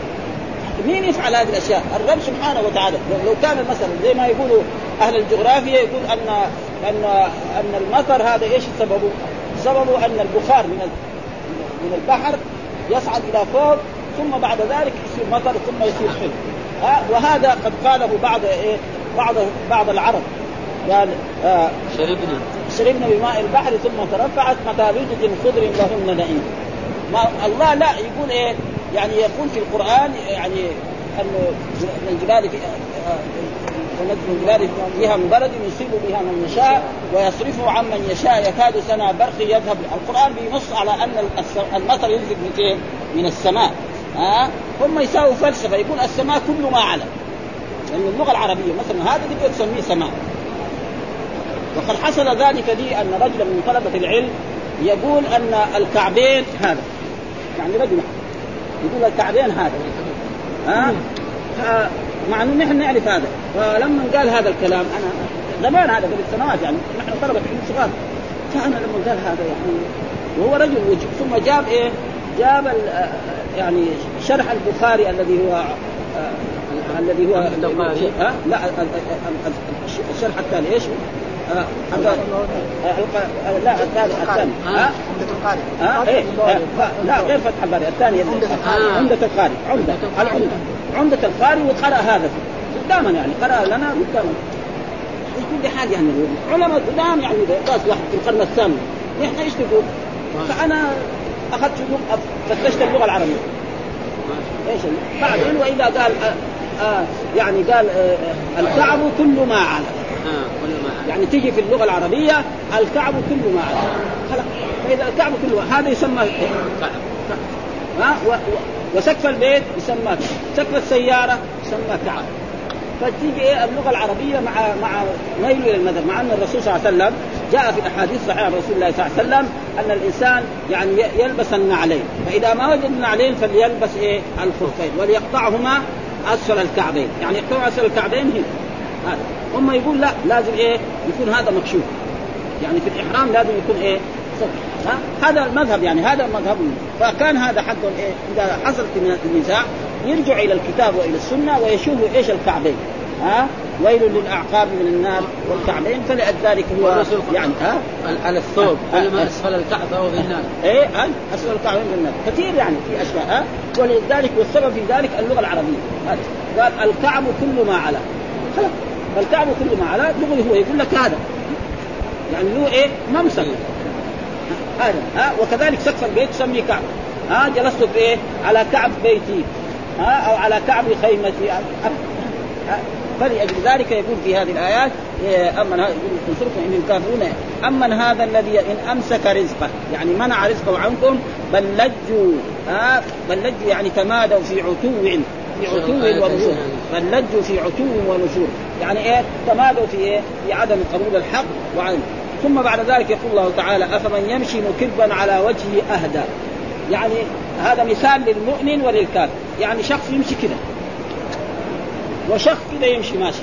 مين يفعل هذه الأشياء؟ الرب سبحانه وتعالى. لو كان مثلا زي ما يقولوا أهل الجغرافيا يقول ان ان أن المطر هذا إيش سببه؟ سببه أن البخار من من البحر يصعد إلى فوق ثم بعد ذلك يصير مطر ثم يصير حلو ها؟ وهذا قد قاله بعض إيه؟ بعض بعض العرب. قال آه شربنا شربنا بماء البحر ثم ترفعت متى خضر لهن نعيم ما الله لا يقول إيه؟ يعني يقول في القرآن يعني انه من الجبال في ونجم الجبال فيها من بلد يصيب بها من يشاء ويصرفه عمن يشاء يكاد سنا برق يذهب. القرآن بينص على أن المطر ينزل من؟ من السماء. ها هم يساووا فلسفة يقول السماء كل ما على لأن اللغة العربية مثلا هذا تقدر تسميه سماء. وقد حصل ذلك لي أن رجلا من طلبة العلم يقول أن الكعبين هذا. يعني رجل يقول الكعبين هذا. ها؟ مع إنه نحن نعرف هذا. فلما قال هذا الكلام أنا زمان هذا قبل سنوات يعني نحن طلبة علم صغار فأنا لما قال هذا يعني وهو رجل وجه ثم جاب إيه؟ جاب يعني شرح البخاري الذي هو الذي هو ها؟ لا الشرح الثاني إيش؟ لا الثاني الثاني ها ها إيه لا غير فتح الباري الثاني عمدة القاري عمدة العمدة عمدة القاري وقرأ هذا قداما يعني قرأ لنا قداما في كل حال يعني علماء قدام يعني درس واحد في القرن الثامن نحن إيش نقول؟ فانا اخذت فتشت اللغة العربيه إيش بعدين واذا قال آه آه يعني قال آه الكعب كل ما آه ما يعني تيجي في اللغة العربية الكعب كل ما خلاص. فإذا الكعب كل ما هذا يسمى كعب ها؟ و... و... وسقف البيت يسمى سقف السيارة يسمى كعب. فتيجي إيه اللغة العربية مع مع ميل إلى المذهب مع أن الرسول صلى الله عليه وسلم جاء في الاحاديث الصحيحه عن رسول الله صلى الله عليه وسلم أن الإنسان يعني يلبس النعلين. فإذا ما وجد النعلين فليلبس إيه؟ الخفين. وليقطعهما أسفل الكعبين. يعني يقطعوا أسفل الكعبين هنا. هذا. هم يقول لا لازم إيه؟ يكون هذا مكشوف. يعني في الإحرام لازم يكون إيه؟ ها؟ هذا المذهب يعني هذا مذهب فكان هذا حق إيه؟ إذا حصلت النزاع يرجع إلى الكتاب وإلى السنة ويشوفوا إيش الكعبين. ها؟ ويل للأعقاب من النار والكعبين فلذلك هو يعني ها؟ على الثوب. كلما أسفل الكعب فهو في النار. إيه؟ أسفل الكعبين في النار. كثير يعني في أشياء ها؟ ولذلك والسبب في ذلك اللغة العربية. قال الكعب كل ما على. خلاص. فالكعب كل ما على دغري هو يقول لك هذا. يعني له إيه؟ ممسك. هذا. ها؟ وكذلك سقف البيت تسميه كعب. ها؟ جلست في إيه؟ على كعب بيتي. ها؟ أو على كعب خيمتي. فلأجل ذلك يقول في هذه الآيات أمن هذا تنصركم إن الكافرون أمن هذا الذي إن أمسك رزقه. يعني منع رزقه عنكم بل لجوا. آه بل لجوا يعني تمادوا في عتو. في عتو ونشور بل لجوا في عتو ونشور يعني إيه؟ تمادوا في إيه؟ في عدم قبول الحق وعدم. ثم بعد ذلك يقول الله تعالى أفمن يمشي مكبا على وجهه أهدى. يعني هذا مثال للمؤمن وللكافر. يعني شخص يمشي كذا وشخص كذا يمشي ماشي.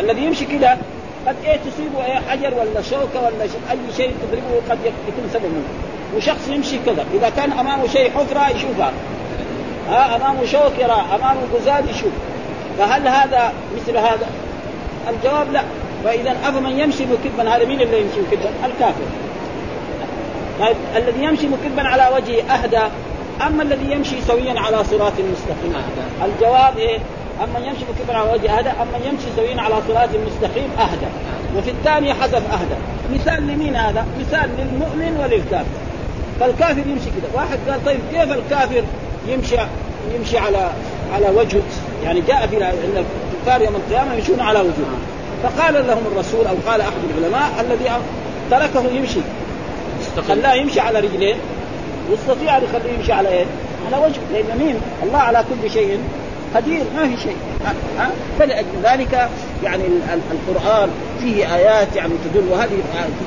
الذي يمشي كذا قد إيه تصيبه إيه حجر ولا شوكة ولا أي شيء تضربه قد يكون سبب منه. وشخص يمشي كذا إذا كان أمامه شيء حفرة يشوفها. ها امامه شوك يرى امامه قزاز يشوف فهل هذا مثل هذا؟ الجواب لا فإذا افمن يمشي مكبا هذا مين اللي يمشي مكبا؟ الكافر طيب الذي يمشي مكبا على وجهه أهدى أما الذي يمشي سويا على صراط مستقيم الجواب إيه؟ أما يمشي مكبا على وجهه أهدى أما يمشي سويا على صراط مستقيم أهدى وفي الثاني حذف أهدى مثال لمين هذا؟ مثال للمؤمن وللكافر فالكافر يمشي كذا واحد قال طيب كيف الكافر يمشي يمشي على على وجهه يعني جاء في إن الكفار يوم القيامة يمشون على وجوههم فقال لهم الرسول أو قال أحد العلماء الذي تركه يمشي. خلاه يمشي على رجلين. يستطيع أن يخليه يمشي على إيه؟ على وجهه لأن مين؟ الله على كل شيء قدير. ما في شيء. ها؟ فلأجل ذلك يعني القرآن فيه آيات يعني تدل وهذه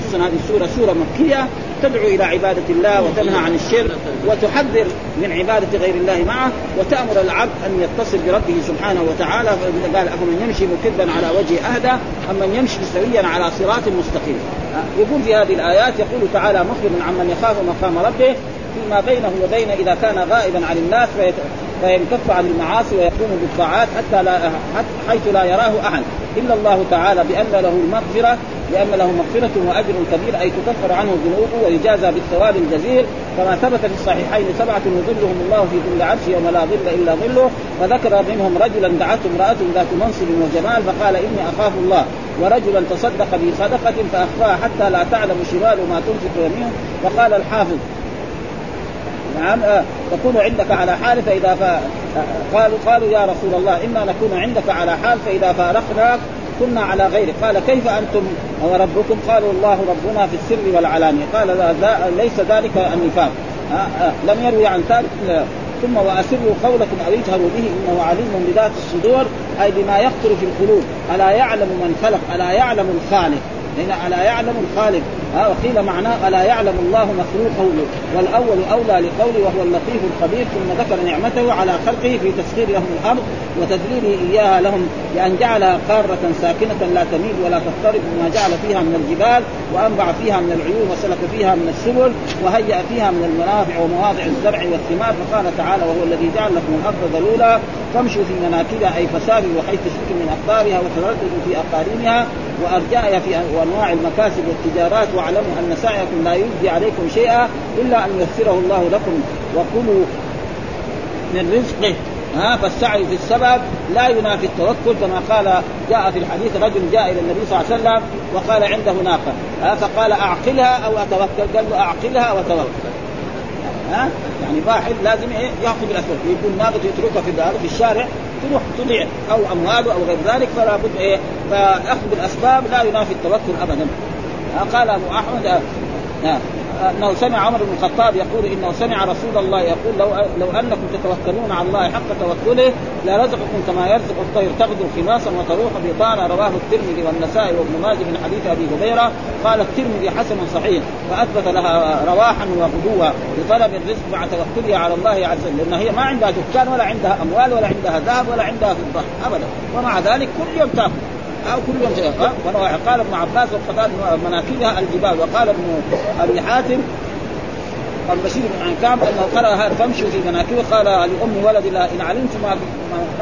خصوصا هذه السورة سورة مكية. تدعو إلى عبادة الله وتنهى عن الشرك وتحذر من عبادة غير الله معه وتأمر العبد أن يتصل بربه سبحانه وتعالى. قال أفمن يمشي مكبا على وجه أهدى أم من يمشي سويا على صراط مستقيم. يقول في هذه الآيات يقول تعالى مخبرا عمن يخاف مقام ربه فيما بينه وبين إذا كان غائبا عن الناس فينكف عن المعاصي ويقوم بالطاعات حتى لا حيث لا يراه أحد. إلا الله تعالى بأن له المغفره لأن له مغفرة وأجر كبير أي تكفر عنه ذنوبه ويجازى بالثواب الجزيل. كما ثبت في الصحيحين سبعة يظلهم الله في ظل عرشه يوم لا ظل إلا ظله. فذكر منهم رجلا دعته امراته ذات منصب وجمال فقال إني أخاف الله. ورجلا تصدق بصدقة فأخفاها حتى لا تعلم شمال ما تنفق يمينه. فقال الحافظ نعم آه تكون عندك على حال فإذا ف... قالوا قالوا يا رسول الله إنا نكون عندك على حال فإذا فارقناك كنا على غيرك. قال كيف أنتم؟ وربكم قالوا الله ربنا في السر والعلانية. قال لا, لا ليس ذلك النفاق. آه آه لم يروي عن ذلك. ثم وأسروا قولكم أو اجهروا به إنه عليم بذات الصدور أي بما يخطر في القلوب. ألا يعلم من خلق ألا يعلم الخالق. هنا ألا يعلم الخالق. ها وقيل معناه ألا يعلم الله مخلوقه والأول أولى لقوله وهو اللطيف الخبير ثم ذكر نعمته على خلقه في تسخير لهم الأرض وتدليله إياها لهم بأن جعلها قارة ساكنة لا تميل ولا تضطرب بما جعل فيها من الجبال وأنبع فيها من العيون وسلك فيها من السبل وهيأ فيها من المنافع ومواضع الزرع والثمار. فقال تعالى وهو الذي جعل لكم الأرض ذلولا فامشوا في مناكبها أي فسابوا وحيث شئتم من أقطارها وترددوا في اقارينها وأرجائها في وانواع المكاسب والتجارات واعلموا أن سعيكم لا يجزي عليكم شيئا إلا أن ييسره الله لكم وكلوا من رزقه. ها فالسعي في السبب لا ينافي التوكل كما قال جاء في الحديث رجل جاء إلى النبي صلى الله عليه وسلم وقال عنده ناقة. ها فقال أعقلها أو أتوكل؟ قال له أعقلها وتوكل ها؟ يعني واحد لازم إيه؟ يأخذ بالاسباب يكون ناقه يتركها في في الشارع تروح تضيع أو امواله أو غير ذلك فلا بد إيه؟ فأخذ بالاسباب لا ينافي التوكل ابدا. قال أبو أحمد أنه سمع عمر بن الخطاب يقول إنه سمع رسول الله يقول لو لو أنكم تتوكلون على الله حق توكله لرزقكم كما يرزق الطير تغدو خماصا وتروح بطانا رواه الترمذي والنسائي وابن ماجه من حديث أبي هريرة. قال الترمذي حسن صحيح فأثبت لها رواحا وغدوا لطلب الرزق مع توكلها على الله عز وجل لأن هي ما عندها دكان ولا عندها أموال ولا عندها ذهب ولا عندها فضة ابدا. ومع ذلك كل يوم تأكل. أو كل يوم شيء قال ابن عباس وقال مناكبها الجبال. وقال ابن ابي حاتم البشير بن عنكام أنه قرأ هذا فامشوا في مناكبها قال لأم ولد الله إن علمت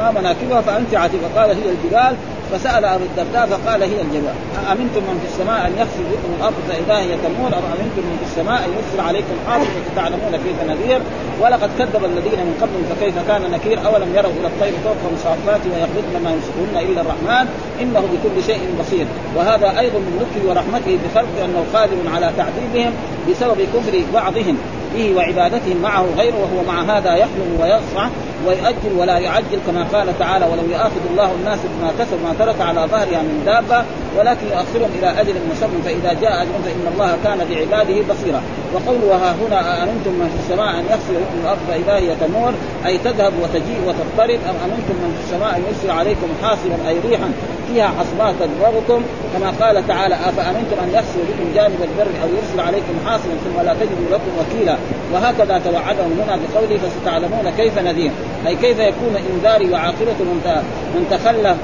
ما مناكبها فأنت عتيقه قال هي الجبال. فسأل أبو الدرداء فقال هي الجبال امنتم من في السماء أن يخسف بكم الأرض فإذا هي تمور؟ ام امنتم من في السماء أن يرسل عليكم حاصب فتعلمون كيف نذير؟ ولقد كذب الذين من قبلهم فكيف كان نكير؟ أولم يروا إلى الطير فوقهم صافات ويقبضن ما يمسكهن إلا الرحمن؟ إنه بكل شيء بصير. وهذا أيضا من لطفه ورحمته بخلقه أنه قادر على تعذيبهم بسبب كفر بعضهم به وعبادتهم معه غيره وهو مع هذا يحلم ويصفع ويؤجل ولا يعجل كما قال تعالى ولو يؤاخذ الله الناس بما كسبوا ما ترك على ظهرها من دابة ولكن يؤخرهم إلى أجل مسمى فإذا جاء أجل فإن الله كان بعباده بصيرا. وقوله وها هنا امنتم من في السماء أن يخسر بكم الأرض فإذا هي تمور؟ أي تذهب وتجيء وتضطرب. أم أمنتم من في السماء أن يرسل عليكم حاصبا أي ريحا؟ فيها حصبات تضربكم كما قال تعالى أفأمنتم أن يخسر بكم جانب البر أو يرسل عليكم حاصبا ثم لا تجدوا لكم وكيلا؟ وهكذا توعدهم هنا بقوله فستعلمون كيف نذير. أي كيف يكون إنذاري وعاقبة من تخلف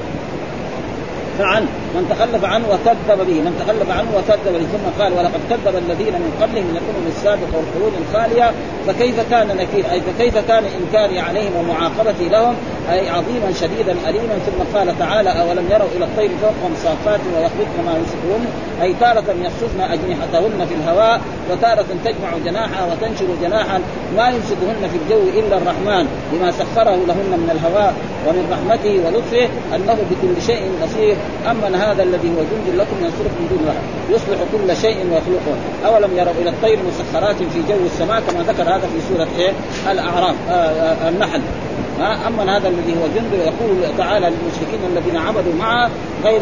فعن. من تخلف عنه وكذب به من تخلف عنه وكذب به. ثم قال ولقد كذب الذين من قبلهم من الامم السابقه والقرون الخالية فكيف كان نكير؟ أي فكيف كان إنكاري عليهم ومعاقبتي لهم؟ أي عظيما شديدا أليما؟ ثم قال تعالى أولم يروا إلى الطير فوقهم صافات ويخلقن ما يمسكهن؟ أي تارة يخصفن أجنحتهن في الهواء وتارة تجمع جناحها وتنشر جناحا ما يمسكهن في الجو إلا الرحمن بما سخره لهن من الهواء ومن رحمته ولطفه أنه بكل شيء بصير. أما هذا الذي هو جند لكم ينصركم من دون الله. يصلح كل شيء ويخلقه. أولم يروا إلى الطير مسخرات في جو السماء؟ كما ذكر هذا في سورة إيه؟ الأعراف آه آه النحل. أما هذا الذي هو جند يقول تعالى للمشركين الذين عبدوا معه غير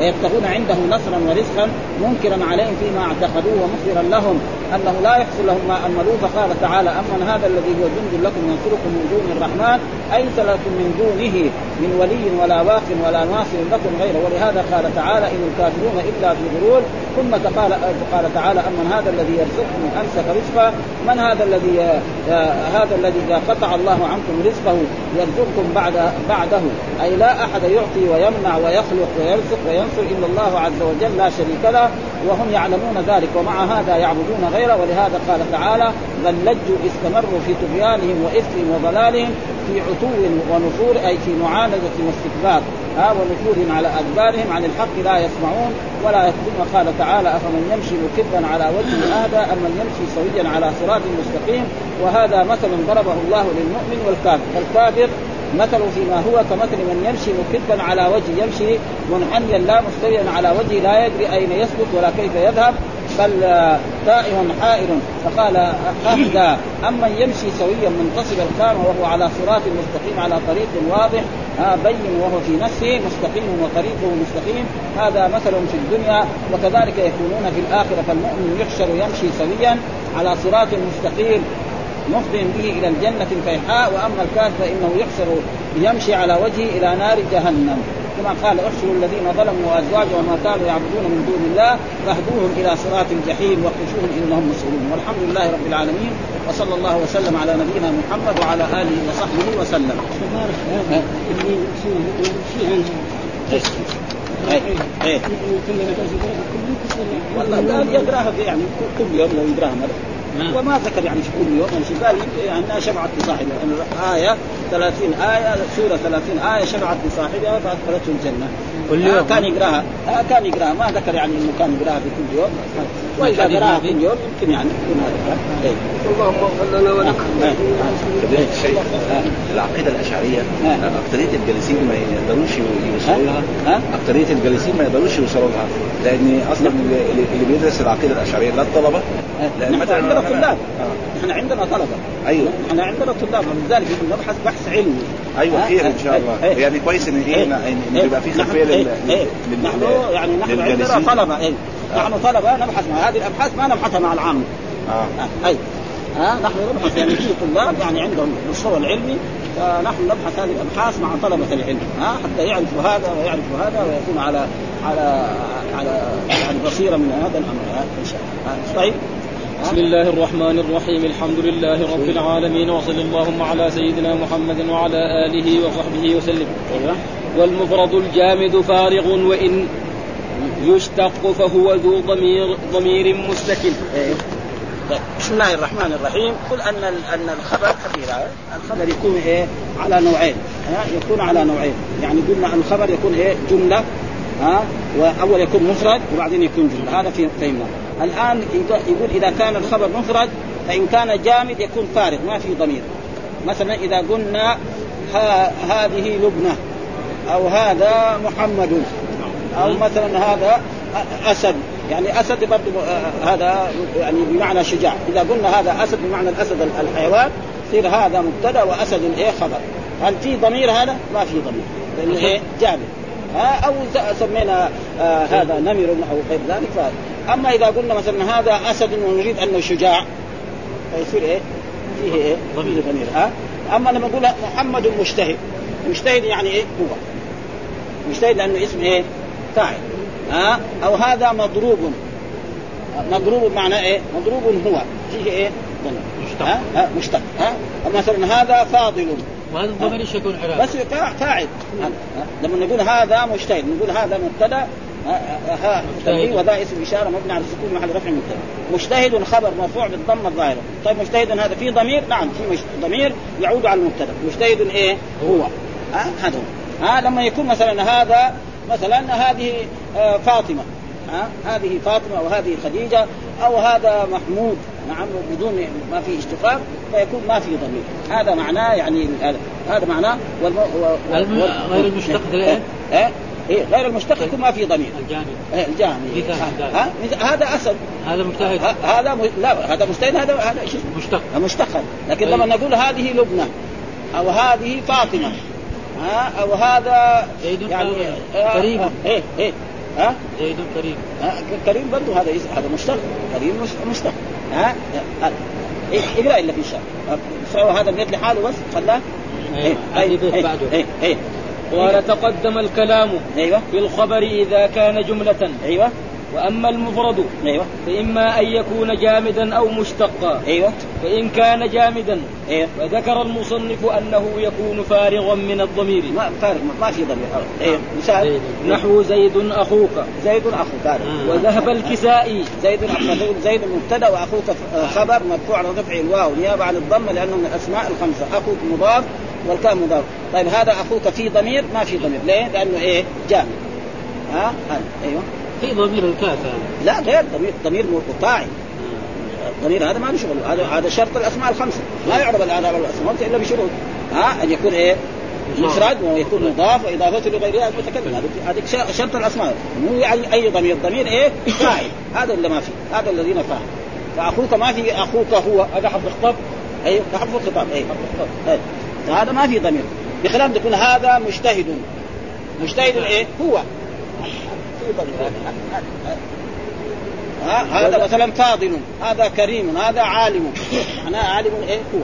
ويبتغون عنده نصرا ورزقا منكرا عليهم فيما اعتقدوه ومخبرا لهم. أنه لا يحصل لهم ما املوه فقال تعالى اما هذا الذي هو جند لكم ينصركم من دون الرحمن؟ ايس لكم من دونه من ولي ولا واق ولا ناصر لكم غيره. ولهذا قال تعالى إن الكافرون إلا في غرور. ثم قال قال تعالى اما هذا الذي يرزقكم أمسك رزقه؟ من هذا الذي هذا الذي إذا قطع الله عنكم رزقه يرزقكم بعد بعده؟ أي لا أحد يعطي ويمنع ويخلق ويرزق وينصر إلا الله عز وجل لا شريك له. وهم يعلمون ذلك ومع هذا يعبدون غيره. ولهذا قال تعالى بل لجوا استمروا في طغيانهم واثمهم وضلالهم في عتو ونفور أي في معاندة واستكبار ها ونفور على أدبارهم عن الحق لا يسمعون ولا يكتبون قال تعالى أفمن يمشي مكبا على وجهه اهدى أم من يمشي سويا على صراط مستقيم؟ وهذا مثل ضربه الله للمؤمن والكافر. فالكافر مثل فيما هو كمثل من يمشي مكبا على وجهه يمشي منحنيا لا مستويا على وجهه لا يدري أين يسلك ولا كيف يذهب. بل تائه حائر. فقال اهدى اما يمشي سويا منتصب القامه وهو على صراط مستقيم على طريق واضح. بين وهو في نفسه مستقيم وطريقه مستقيم. هذا مثل في الدنيا وكذلك يكونون في الآخرة. فالمؤمن يحشر يمشي سويا على صراط مستقيم مفض به إلى الجنة فيحاء. وأما الكافر فإنه يحشر يمشي على وجهه إلى نار جهنم. كما قال احشروا الذين ظلموا وازواجهم وما كانوا يعبدون من دون الله فاهدوهم إلى صراط الجحيم وقفوهم إنهم مسؤولون والحمد لله رب العالمين وصلى الله وسلم على نبينا محمد وعلى آله وصحبه وسلم. إيه. إيه. والله يقرأها يعني كل يوم لو يقرأها مرة. وما ذكر يعني في كل يوم يعني قال؟ يعني شفعت بصاحبها يعني آية 30 آية سورة 30 آية شفعت بصاحبها فأدخلته الجنة. كل يوم. آه كان يقراها. آه كان يقراها. ما ذكر يعني إنه كان يقراها في كل يوم. وإذا قراها كل يوم يمكن يعني يكون هذا. اللهم اغفر لنا ولكم شيء العقيدة الأشعرية اكثريه الجالسين ما يقدروش يوصلوا لها اكثريه الجالسين ما يقدروش يوصلوا لها لأن أصلا اللي بيدرس العقيدة الأشعرية لا الطلبة نحن عندنا طلاب. نحن عندنا طلبة. أيوه. نحن عندنا طلاب. ولذلك نبحث بحث علمي. أيوه خير إن شاء الله. يعني كويس إن إيه إن يبقى في خلفيه لل نحن يعني نحن عندنا طلبة إيه. نحن طلبة نبحث مع هذه الأبحاث ما نبحثها مع العامة. آه. أي. ها نحن نبحث يعني في طلاب يعني عندهم مشروع العلمي فنحن نبحث هذه الأبحاث مع طلبة العلم. ها حتى يعرفوا هذا ويعرفوا هذا ويكون على على على يعني بصيرة من هذا الأمر. إن شاء الله. طيب. بسم الله الرحمن الرحيم. الحمد لله رب العالمين وصلى اللهم على سيدنا محمد وعلى آله وصحبه وسلم. والمفرد الجامد فارغ وإن يشتق فهو ذو ضمير ضمير مستكن. بسم الله الرحمن الرحيم. قل أن أن الخبر كثير. الخبر يكون إيه؟ على نوعين. يكون على نوعين. يعني قلنا الخبر يكون إيه؟ جملة. ها؟ وأول يكون مفرد وبعدين يكون جملة. هذا في فهمنا. الآن يقول إذا كان الخبر مفرد فإن كان جامد يكون فارغ ما في ضمير. مثلا إذا قلنا ها هذه لبنى أو هذا محمد أو مثلا هذا أسد. يعني أسد برضه هذا يعني بمعنى شجاع. إذا قلنا هذا أسد بمعنى الأسد الحيوان يصير هذا مبتدأ وأسد إيه خبر. هل في ضمير هذا؟ ما في ضمير. لأنه إيه؟ جامد. ها أو سمينا آه هذا نمر أو غير ذلك ف... أما إذا قلنا مثلا هذا أسد ونريد انه شجاع فيصير إيه؟ فيه إيه؟ ضمير ضمير ها أما لما نقول محمد مجتهد مجتهد يعني إيه؟ هو مجتهد لأنه اسم إيه؟ فاعل ها أو هذا مضروب مضروب معناه إيه؟ مضروب هو فيه إيه؟ مشتق ها؟ ها مشتق ها مثلا هذا فاضل وهذا الضمير يكون علاج؟ بس فاعل لما نقول هذا مجتهد نقول هذا مبتدأ ها وذا اسم إشارة مبني على السكون محل رفع مبتدا مجتهد خبر مرفوع بالضمة الظاهرة. طيب مجتهد هذا في ضمير؟ نعم في ضمير يعود على المبتدأ. مجتهد إيه؟ هو. ها؟ هذا هو. ها؟ لما يكون مثلا هذا مثلا هذه آه، فاطمة. ها؟ هذه فاطمة أو هذه خديجة أو هذا محمود. نعم بدون ما في اشتقاق. فيكون ما في ضمير. هذا معناه يعني هذا معناه والم... غير المشتق إيه؟ إيه؟ غير المشتق يكون ما في ضمير. الجانب إيه الجانب ها هذا اسد هذا مجتهد. هذا م... لا هذا مجتهد هذا هذا شيء مشتق. مشتق لكن لما طيب. نقول هذه لبنى أو هذه فاطمة ها أو هذا يعني كريم. آه إيه إيه. ها؟ زيد كريم. ها كريم برضه هذا هذا مشتق. كريم مشتق. ها اقرا إلا في شاء هذا البيت لحاله بس خلاه. إيه إيه إيه إيه. قال تقدم الكلام أيوه. في الخبر إذا كان جملة. أيوه. وأما المفرد أيوه. فإما أن يكون جامدا أو مشتقا. أيوه. فإن كان جامدا. أيوه. فذكر المصنف أنه يكون فارغا من الضمير. ما فارغ ما في ضمير. أيوه. مثال. نحو زيد أخوك. زيد أخوك آه. وذهب الكسائي. زيد زيد مبتدا وأخوك خبر مرفوع على رفع الواو نيابة عن الضمه لأنه من الأسماء الخمسة. أخوك مضاف والكاف مضاف. طيب هذا أخوك في ضمير ما في ضمير. ليه؟ لأنه إيه؟ جامد. ها هذا. أيوه. في ضمير الكاف لا غير ضمير ضمير طاعي الضمير هذا ما له شغل. هذا هذا شرط الأسماء الخمسة. لا يعرب الاعراب الأسماء إلا بشروط. ها أن يكون إيه؟ مفرد ويكون مضاف واضافته لغيرها المتكلم هذا شرط الأسماء. مو يعني أي ضمير. ضمير إيه؟ فاعل هذا اللي ما في. هذا الذين فاعل فأخوك ما في أخوك هو. هذا حرف خطاب أي حرف الخطاب. أي إيه. هذا ما في ضمير. بخلاف تكون هذا مجتهد. مجتهد إيه؟ هو. ها؟ هذا مثلا فاضل. هذا كريم. هذا عالم. معناه عالم إيه؟ هو.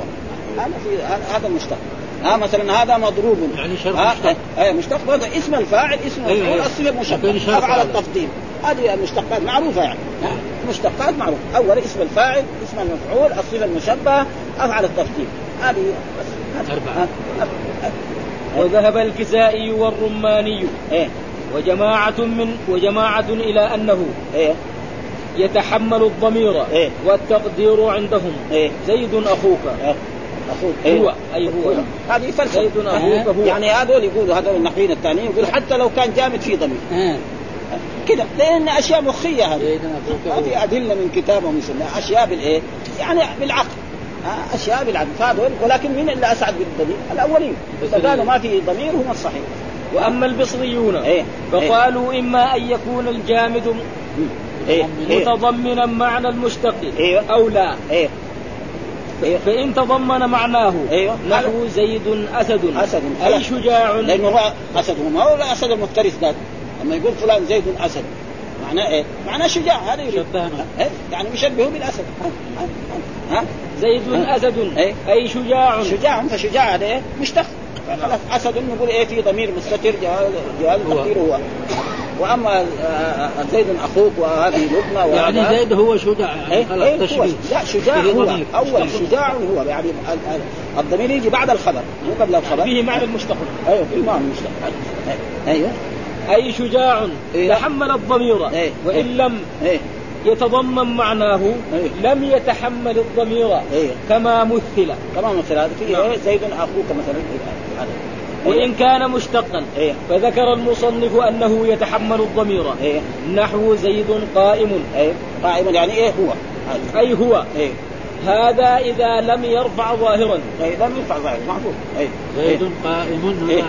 هذا في هذا مشتق. ها؟ مثلا هذا مضروب. يعني شرط مشتق. اي مشتق. هذا اسم الفاعل اسم أيوة المفعول الصفه مشبه على التفضيل. هذه المشتقات معروفة يعني. مشتقات معروفة. أول اسم الفاعل اسم المفعول الصفة المشبهة. افعل التفضيل. هذه أربعة. وذهب الكسائي والرماني. إيه؟ وجماعة من وجماعة إلى أنه إيه؟ يتحمل الضمير إيه؟ والتقدير عندهم. إيه؟ زيد أخوك. إيه؟ أخوك. إيه؟ هو. أي هو. هذه فلسفة. زيد أخوك هو. يعني هذول يقولوا هذول النحويين الثانيين يقول حتى لو كان جامد في ضمير. إيه؟ كده. لأن أشياء مخيه هذه. هذه أدلة من كتاب ومن أشياء بالايه؟ يعني بالعقل. أشياء بالعقل. فهذول ولكن مين اللي أسعد بالضمير؟ الأولين. فقالوا ما في ضمير هم الصحيح. وأما البصريون إيه؟ فقالوا إما أن يكون الجامد إيه؟ متضمنا معنى المشتق إيه؟ أو لا إيه؟ إيه؟ فإن تضمن معناه أيوه. نحو زيد أسد أسد أي شجاع لأنه هو أسد ما هو لا أسد المفترس ذاك لما يقول فلان زيد أسد معناه إيه؟ معناه شجاع هذا يريد إيه؟ يعني مشبهه بالأسد ها؟ ها؟ زيد أسد إيه؟ أي شجاع شجاع فشجاع هذا إيه؟ مشتق خلاص أسد نقول إيه في ضمير مستتر جهاز تقديره هو. وأما زيد أخوك وهذه لبنى يعني زيد هو شجاع يعني إيه؟ إيه هو. لا شجاع هو. أول شجاع هو. يعني الضمير يجي بعد الخبر مو قبل الخبر. فيه معنى المشتق. أيوه فيه معنى المشتق. أيوه. أي شجاع إيه؟ تحمل الضمير إيه؟ وإن لم إيه؟ يتضمن معناه أيه. لم يتحمل الضمير أيه. كما مثل كما مثل هذا في نعم. زيد أخوك مثلا هذا وإن كان مشتقا أيه. فذكر المصنف أنه يتحمل الضمير أيه. نحو زيد قائم أيه. قائم يعني إيه هو أي هو أيه. هذا إذا لم يرفع ظاهرا أي لم يرفع ظاهرا معروف أي زيد. قائم. أيه.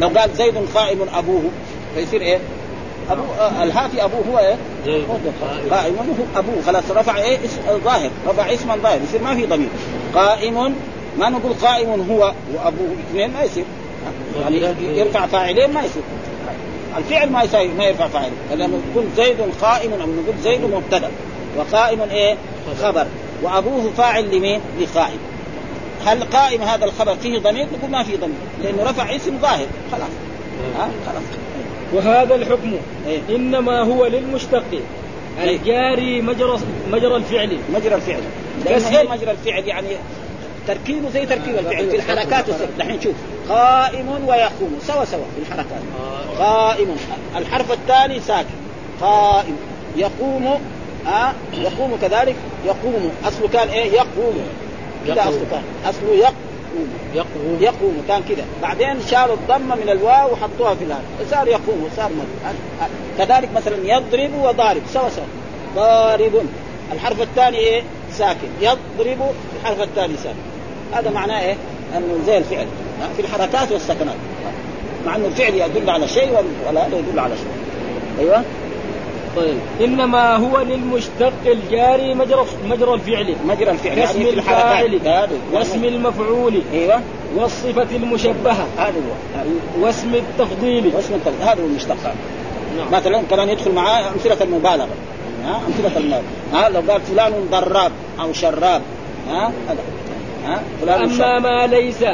لو قال زيد قائم أبوه فيصير إيه أبو آه، الهاتي ابوه هو إيه؟ قائم. هو ابوه خلاص رفع إيه؟ اسم ظاهر. رفع اسما ظاهر. يصير ما في ضمير. قائم. ما نقول قائم هو وأبوه. اثنين ما يصير. يعني يرفع فاعلين ما يصير. الفعل ما يساوي ما يرفع فاعل. فلما نقول زيد قائم أو نقول زيد مبتدأ. وقائم إيه؟ خبر. وأبوه فاعل لمين؟ لقائم. هل قائم هذا الخبر فيه ضمير؟ نقول ما فيه ضمير. لأنه رفع اسم ظاهر. خلاص. ها؟ خلاص. وهذا الحكم إيه؟ إنما هو للمشتق إيه. الجاري مجرى مجرى الفعل. مجرى الفعل. لأن بس هي- مجرى الفعل يعني تركيبه زي تركيب الفعل في الحركات دحين شوف قائم ويقوم سوا سوا في الحركات. قائم. الحرف الثاني ساكن. قائم. يقوم ها يقوم كذلك يقوم. أصله كان إيه؟ يقوم. كذا. أصله كان. أصله يقوم يقوم. يقوم. كان كذا. بعدين شالوا الضمة من الواو وحطوها في الهاء. صار يقوم صار مد كذلك مثلا يضرب وضارب. سوا سوا. ضارب. الحرف الثاني إيه؟ ساكن. يضرب الحرف الثاني ساكن. هذا معناه إيه؟ أنه زي الفعل؟ في الحركات والسكنات. مع أنه الفعل يدل على شيء ولا هذا يدل على شيء. أيوه؟ طيب. إنما هو للمشتق الجاري مجرى مجرى الفعل. مجرى الفعل. كاسم يعني في الحركات الفاعل واسم المفعول أيوه. والصفة المشبهة. هذا هو. واسم التفضيل. واسم التل- هذا هو المشتقات نعم. مثلا كمان يدخل معاه أمثلة المبالغة. ها؟ أمثلة المبالغة. ها؟ لو قال فلان ضراب أو شراب. ها؟ هذا. ها؟ فلان أما. ما ليس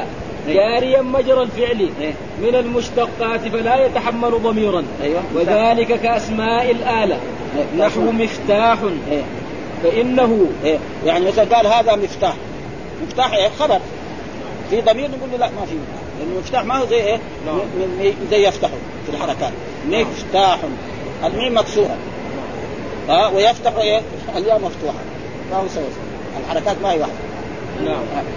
جاريا مجرى الفعل إيه. من المشتقات فلا يتحمل ضميرا. أيوه. وذلك كأسماء الآلة. إيه. نحو. مفتاح. إيه. فإنه إيه. يعني مثلا قال هذا مفتاح. مفتاح خبر. في ضمير نقول له لا ما في. المفتاح ما هو زي من- زي يفتح في الحركات. مفتاح. الميم مكسورة. ها ويفتح إيه؟ الياء مفتوحة. ما هو سوى. الحركات ما هي واحدة. نعم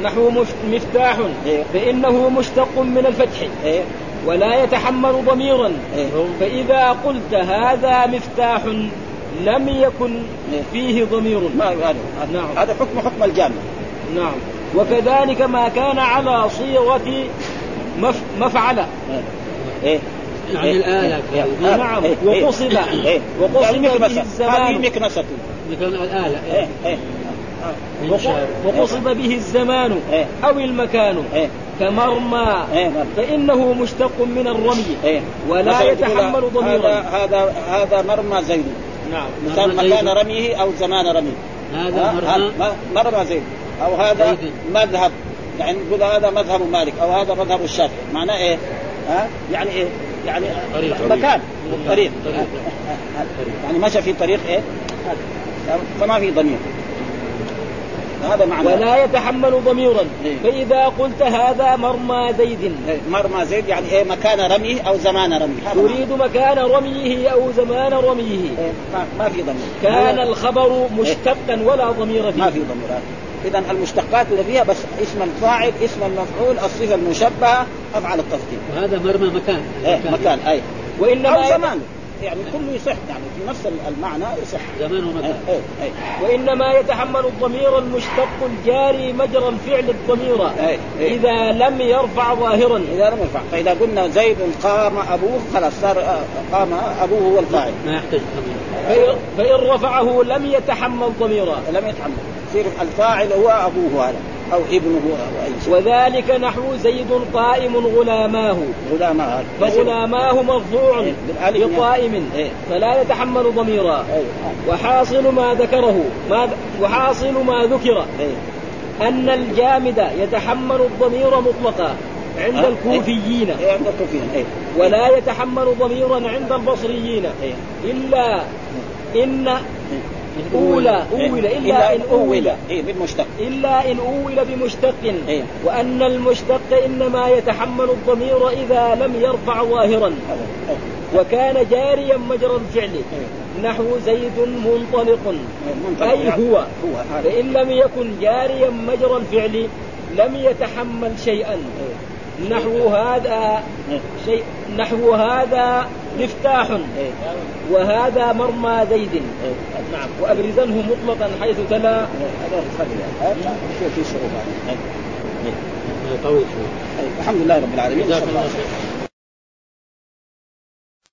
نحو مف- مفتاح إيه. فإنه مشتق من الفتح إيه ولا يتحمل ضميرا إيه. فإذا قلت هذا مفتاح لم يكن إيه. فيه ضمير ما هذا نعم. هذا حكم حكم الجامع نعم وكذلك ما كان على صيغة مف... مفعل إيه يعني الآلة إيه. نعم. إيه. وقصد. إيه. وقصد به. الزمان. هذه مكنسة مثل الآلة إيه إيه. وقصد به الزمان إيه. أو المكان كمرمى إيه مرة. فإنه مشتق من الرمي ولا يتحمل ضميرا. هذا هذا هذا مرمى زيد نعم مثال مكان. رميه أو زمان رميه هذا؟ مرمى زيد أو هذا. مذهب يعني نقول هذا مذهب مالك أو هذا مذهب الشافعي معناه إيه؟ ها؟ يعني إيه؟ يعني طريق. مكان طريق طريق. يعني مشى في طريق إيه؟ هذا. فما في ضمير هذا معناه. ولا يتحمل ضميرا. إيه. فإذا قلت هذا مرمى زيد. إيه، مرمى زيد يعني إيه مكان رميه أو زمان رميه. تريد مكان رميه أو زمان رميه. إيه، ما, ما في ضمير. كان الخبر مشتقا ولا ضمير ما فيه في ضمير. اذا المشتقات اللي فيها بس اسم الفاعل اسم المفعول الصفة المشبهة أفعل التفضيل وهذا مرمى مكان. إيه مكان أي. وإنما أو يت- زمان. يعني كله يصح يعني في نفس المعنى يصح. زمان ومكان إيه إيه وإنما يتحمل الضمير المشتق الجاري مجرى الفعل الضمير إيه، إيه. إذا لم يرفع ظاهرا. إذا لم ينفع فإذا قلنا زيد قام أبوه خلاص صار آه، قام أبوه هو الفاعل ما يحتاج فإن رفعه لم يتحمل ضميرا. لم يتحمل. يصير الفاعل هو أبوه هذا. أو ابنه أو أي شيء. وذلك نحو زيد قائم غلاماه. غلام هذا فغلاماه مرفوع إيه، بالألف بقائم. إيه. فلا يتحمل ضميرا. إيه. وحاصل ما ذكره. ما وحاصل ما ذكر. أن الجامد يتحمل الضمير مطلقا عند ها؟ الكوفيين. عند الكوفيين. ولا يتحمل ضميرا عند البصريين. إلا إن أولى أول إلا إن أول. إيه بالمشتق. إلا إن أول بمشتق. إيه. وأن المشتق إنما يتحمل الضمير إذا لم يرفع ظاهرا. إيه. وكان جاريا مجرى الفعل. إيه. نحو زيد منطلق. أي يعني. هو؟ فإن لم يكن جاريا مجرى الفعل لم يتحمل شيئا. نحو هذا. شيء نحو هذا مفتاح. وهذا مرمى زيد. نعم وأبرزنه مطلقا حيث تلا شوف في إيه. الحمد لله رب العالمين